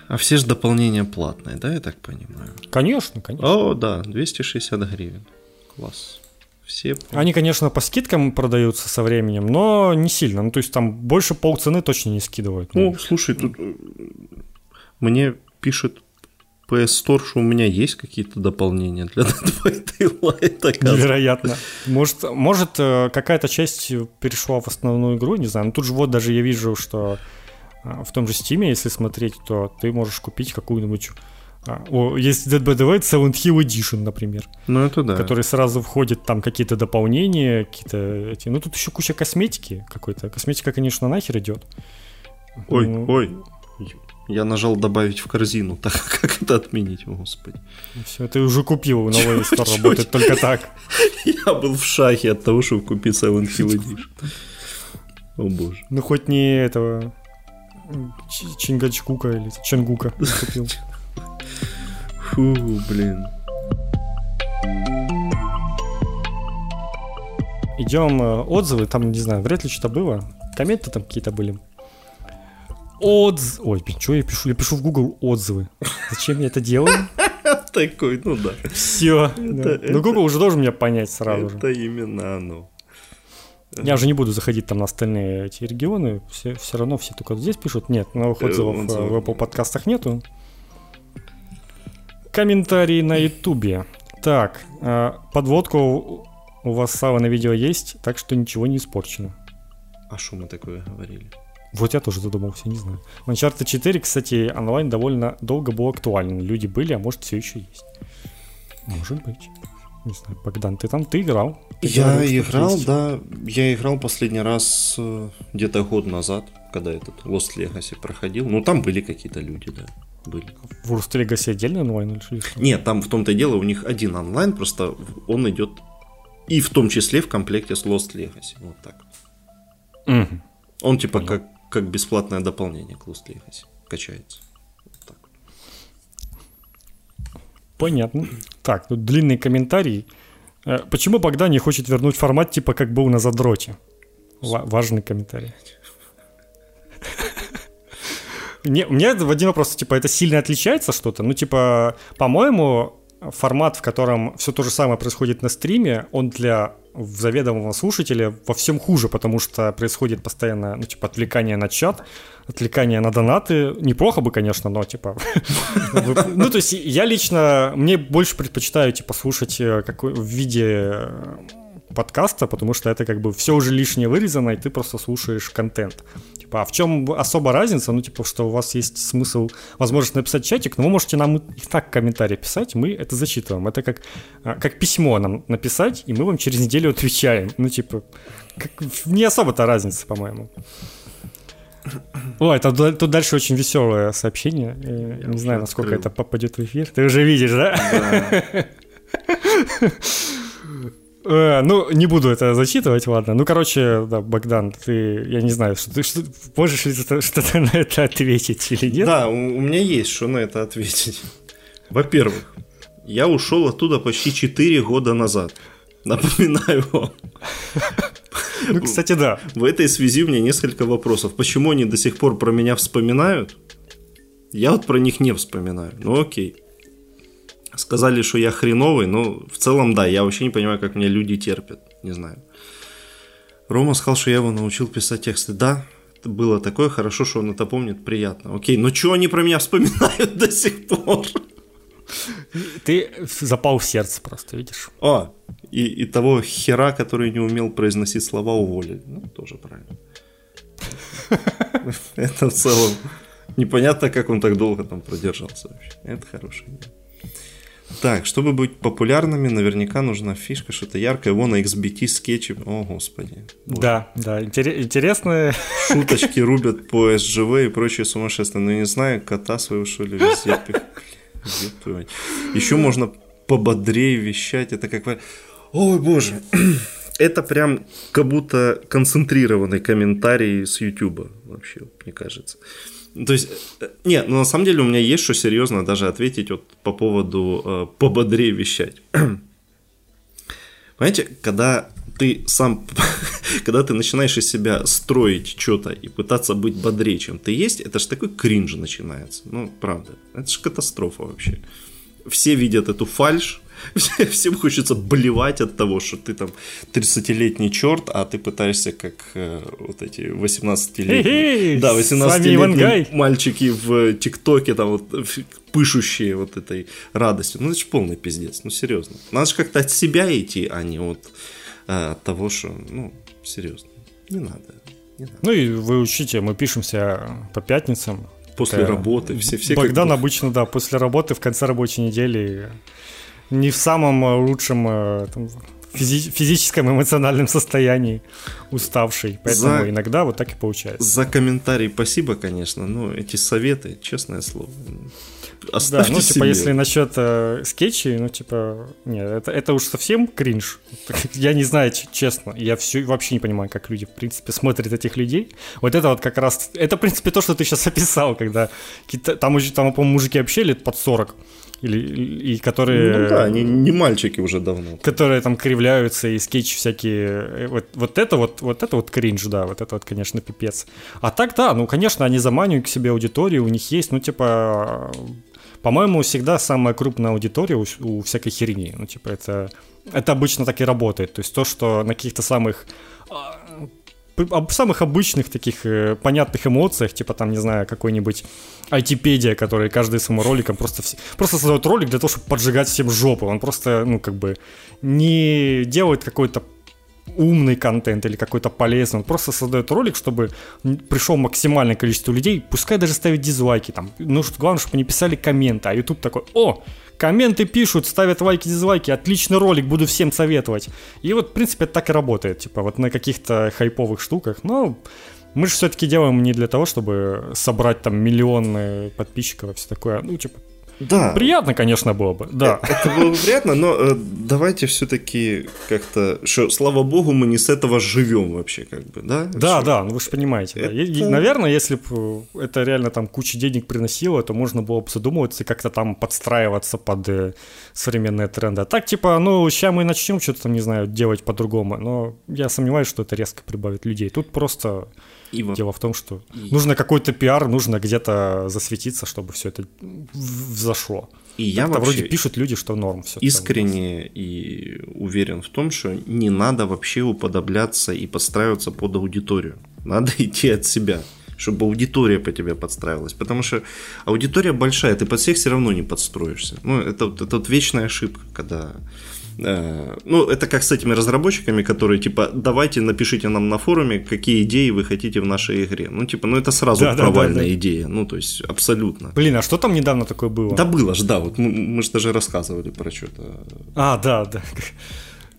А все же дополнения платные, да, я так понимаю? Конечно, конечно. О, да, 260 гривен. Класс. Все... Они, конечно, по скидкам продаются со временем, но не сильно. Ну, то есть там больше полцены точно не скидывают. Ну, слушай, тут э, мне пишет PS Store, что у меня есть какие-то дополнения для Dead Light, Невероятно. Может, может, э, какая-то часть перешла в основную игру, не знаю. Но тут же вот даже я вижу, что а, в том же Steam, если смотреть, то ты можешь купить какую-нибудь а, о, есть Dead by Daylight Silent Hill Edition, например. Ну, это да. Который сразу входит там какие-то дополнения, какие-то эти... Ну, тут еще куча косметики какой-то. Косметика, конечно, нахер идет. Ой, ну, ой. Я нажал добавить в корзину. Так как это отменить, господи. Все, ты уже купил, новый стор работает только так. Я был в шахе от того, чтобы купить Silent Hill Edition. О боже. Ну хоть не этого Чингачгука или Ченгука купил. Фу, блин. Идем э, отзывы, там, не знаю, вряд ли что-то было. Комменты там какие-то были. Отз... Ой, что я пишу? Я пишу в Google отзывы. Зачем я это делаю? Такой, ну да. Все. Ну, Google уже должен меня понять сразу же. Это именно оно. Я уже не буду заходить там на остальные эти регионы. Все, все равно все только здесь пишут. Нет, новых э, отзывов э, в Apple подкастах нету. Комментарии на Ютубе. Так, э, подводку у вас Сава на видео есть, так что ничего не испорчено. А что мы такое говорили? Вот я тоже задумался, не знаю. Uncharted 4, кстати, онлайн довольно долго был актуален. Люди были, а может все еще есть. Может быть. Не знаю, Богдан, ты там, ты играл? Ты я говорил, играл, есть. да. Я играл последний раз э, где-то год назад, когда этот Lost Legacy проходил. Ну, там были какие-то люди, да. Были. В Lost Legacy отдельный онлайн или что? Нет, там в том-то и дело, у них один онлайн, просто он идет и в том числе в комплекте с Lost Legacy. Вот так. Угу. Он типа как, как бесплатное дополнение к Lost Legacy. Качается. Вот так. Понятно. Так, тут длинный комментарий. Э, почему Богдан не хочет вернуть формат, типа как был на задроте? Важный комментарий. Не, у меня один вопрос, типа, это сильно отличается что-то? Ну, типа, по-моему, формат, в котором все то же самое происходит на стриме, он для заведомого слушателя во всем хуже, потому что происходит постоянно, ну, типа, отвлекание на чат, отвлекание на донаты. Неплохо бы, конечно, но, типа... Ну, то есть я лично, мне больше предпочитаю, типа, слушать э, в виде э, подкаста, потому что это как бы все уже лишнее вырезано, и ты просто слушаешь контент. Типа, а в чем особо разница? Ну, типа, что у вас есть смысл, возможность написать чатик, но вы можете нам и так комментарии писать, мы это зачитываем. Это как, а, как письмо нам написать, и мы вам через неделю отвечаем. Ну, типа, как, не особо-то разница, по-моему. О, это тут дальше очень веселое сообщение. Я не знаю, насколько открыл. это попадет в эфир. Ты уже видишь, да? Да. Э, ну, не буду это зачитывать, ладно. Ну, короче, да, Богдан, ты, я не знаю, что ты что, можешь ли ты что-то на это ответить или нет? Да, у, у меня есть что на это ответить. Во-первых, я ушел оттуда почти 4 года назад. Напоминаю вам. Ну, кстати, да. В этой связи у меня несколько вопросов. Почему они до сих пор про меня вспоминают? Я вот про них не вспоминаю. Ну окей сказали, что я хреновый, но в целом да, я вообще не понимаю, как меня люди терпят, не знаю. Рома сказал, что я его научил писать тексты. Да, было такое, хорошо, что он это помнит, приятно. Окей, но что они про меня вспоминают до сих пор? Ты запал в сердце просто, видишь? О, и, и того хера, который не умел произносить слова, уволили. Ну, тоже правильно. Это в целом непонятно, как он так долго там продержался вообще. Это хорошая идея. Так, чтобы быть популярными, наверняка нужна фишка, что-то яркое. Вон на XBT скетчи. О, господи. Вот. Да, да, интересные. Шуточки рубят по SGV и прочее сумасшествие. Но ну, не знаю, кота своего что ли везде Еще можно пободрее вещать. Это как... Ой, боже. Это прям как будто концентрированный комментарий с YouTube вообще, мне кажется. То есть, э, нет, ну на самом деле у меня есть что серьезно даже ответить вот по поводу э, пободрее вещать. Понимаете, когда ты сам, когда ты начинаешь из себя строить что-то и пытаться быть бодрее, чем ты есть, это же такой кринж начинается. Ну, правда. Это же катастрофа вообще. Все видят эту фальш, Всем хочется блевать от того, что ты там 30-летний черт, а ты пытаешься как э, вот эти 18-летние, да, 18-летние мальчики в ТикТоке, там вот пышущие вот этой радостью. Ну, это же полный пиздец, ну, серьезно. Надо же как-то от себя идти, а не от, э, от того, что, ну, серьезно, не надо. Не надо. Ну и вы учите, мы пишемся по пятницам. После работы. Все, все Богдан обычно, да, после работы в конце рабочей недели не в самом э, лучшем э, там, физи- физическом эмоциональном состоянии уставший. Поэтому за... иногда вот так и получается. За комментарий спасибо, конечно, но эти советы, честное слово, Оставьте да, ну, типа, себе. если насчет э, скетчей, ну, типа, нет, это, это уж совсем кринж. Я не знаю, честно, я все вообще не понимаю, как люди, в принципе, смотрят этих людей. Вот это вот как раз, это, в принципе, то, что ты сейчас описал, когда там, там по-моему, мужики вообще лет под 40, или, и которые... Ну да, они не мальчики уже давно. Которые там кривляются и скетчи всякие. Э, вот, вот это вот, вот это вот кринж, да, вот это вот, конечно, пипец. А так, да, ну, конечно, они заманивают к себе аудиторию, у них есть, ну, типа, по-моему, всегда самая крупная аудитория у, у всякой херни. Ну, типа, это, это обычно так и работает. То есть то, что на каких-то самых а, об самых обычных таких э, понятных эмоциях, типа там, не знаю, какой-нибудь айтипедия, который каждый своим роликом просто, просто создает ролик для того, чтобы поджигать всем жопу. Он просто, ну, как бы не делает какой-то умный контент или какой-то полезный. Он просто создает ролик, чтобы пришел максимальное количество людей, пускай даже ставить дизлайки там. Ну, главное, чтобы они писали комменты. А YouTube такой, о, комменты пишут, ставят лайки, дизлайки, отличный ролик, буду всем советовать. И вот, в принципе, это так и работает, типа, вот на каких-то хайповых штуках. Но мы же все-таки делаем не для того, чтобы собрать там миллионы подписчиков и все такое. Ну, типа, Да. Приятно, конечно, было бы, да. Э, это было бы приятно, но э, давайте все-таки как-то, что, слава богу, мы не с этого живем вообще, как бы, да? Да, да, ну вы же понимаете. Это- наверное, если бы это реально там кучу денег приносило, то можно было бы задумываться и как-то там подстраиваться под э, современные тренды. А так, типа, ну, сейчас мы начнем что-то там, не знаю, делать по-другому, но я сомневаюсь, что это резко прибавит людей. Тут просто И вот дело в том, что нужно какой-то пиар, нужно где-то засветиться, чтобы все это взошло. И я вообще вроде пишут люди, что норм все. искренне и уверен в том, что не надо вообще уподобляться и подстраиваться под аудиторию. Надо идти от себя чтобы аудитория по тебе подстраивалась. Потому что аудитория большая, ты под всех все равно не подстроишься. Ну, это, это вот вечная ошибка, когда... э, ну, это как с этими разработчиками, которые, типа, давайте напишите нам на форуме, какие идеи вы хотите в нашей игре. Ну, типа, ну, это сразу Да, да, провальная да, да. идея. Ну, то есть, абсолютно. Блин, а что там недавно такое было? Да было ж, да, вот мы, мы же даже рассказывали про что-то. А, да, да.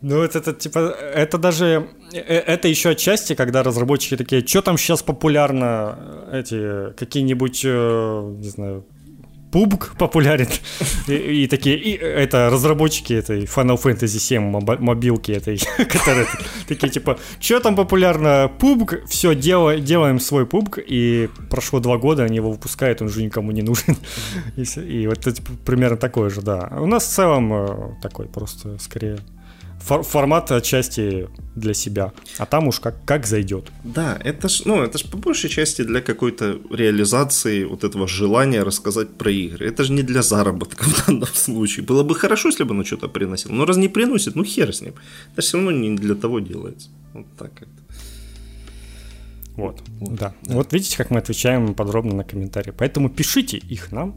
Ну, это, это типа, это даже, э, это еще отчасти, когда разработчики такие, что там сейчас популярно, э, эти, какие-нибудь, не знаю, PUBG популярен, и, и такие, и это разработчики этой Final Fantasy 7 моба- мобилки этой, которые такие, типа, что там популярно, PUBG, все, делаем свой PUBG, и прошло два года, они его выпускают, он уже никому не нужен, и, вот это примерно такое же, да. У нас в целом э, такой просто, скорее, фор- формат отчасти для себя, а там уж как, как зайдет. Да, это ж, ну, это ж по большей части для какой-то реализации вот этого желания рассказать про игры. Это же не для заработка в данном случае. Было бы хорошо, если бы оно что-то приносило. Но раз не приносит, ну хер с ним. Это все равно не для того делается. Вот так как-то. Вот, да. Вот видите, как мы отвечаем подробно на комментарии. Поэтому пишите их нам,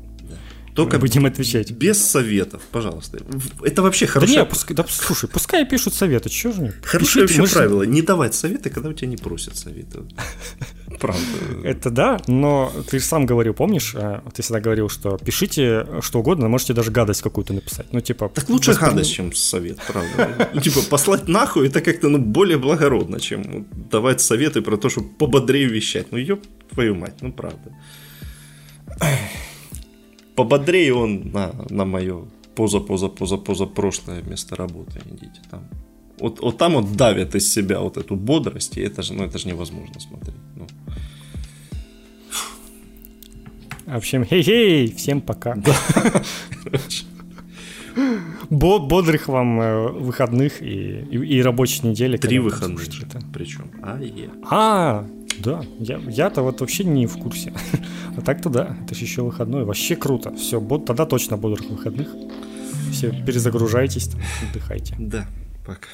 Только будем отвечать. без советов, пожалуйста. Это вообще Да хорошее, не, пускай, да, слушай, пускай пишут советы, чего же не? хорошее вообще мы ж- правило. Не давать советы, когда у тебя не просят советы. Правда. Это да, но ты же сам говорил, помнишь, э, ты всегда говорил, что пишите что угодно, можете даже гадость какую-то написать. Ну, типа... Так лучше воспри- гадость, чем совет, правда. Ну, Типа, послать нахуй, это как-то ну, более благородно, чем давать советы про то, чтобы пободрее вещать. Ну, ёб твою мать, ну, правда. Пободрее он на, на мое поза-поза-поза-поза прошлое место работы. Идите там. Вот, вот там вот давят из себя вот эту бодрость, и это же, ну, это же невозможно смотреть. Ну. В общем, хей-хей, всем пока. Бо- Бодрых вам э, выходных и, и, и рабочей недели. Три выходных. Причем. А, е. А, да, я, я-то вот вообще не в курсе. А так-то да, это же еще выходной. Вообще круто. Все, тогда точно бодрых выходных. Все, перезагружайтесь, отдыхайте. Да, пока.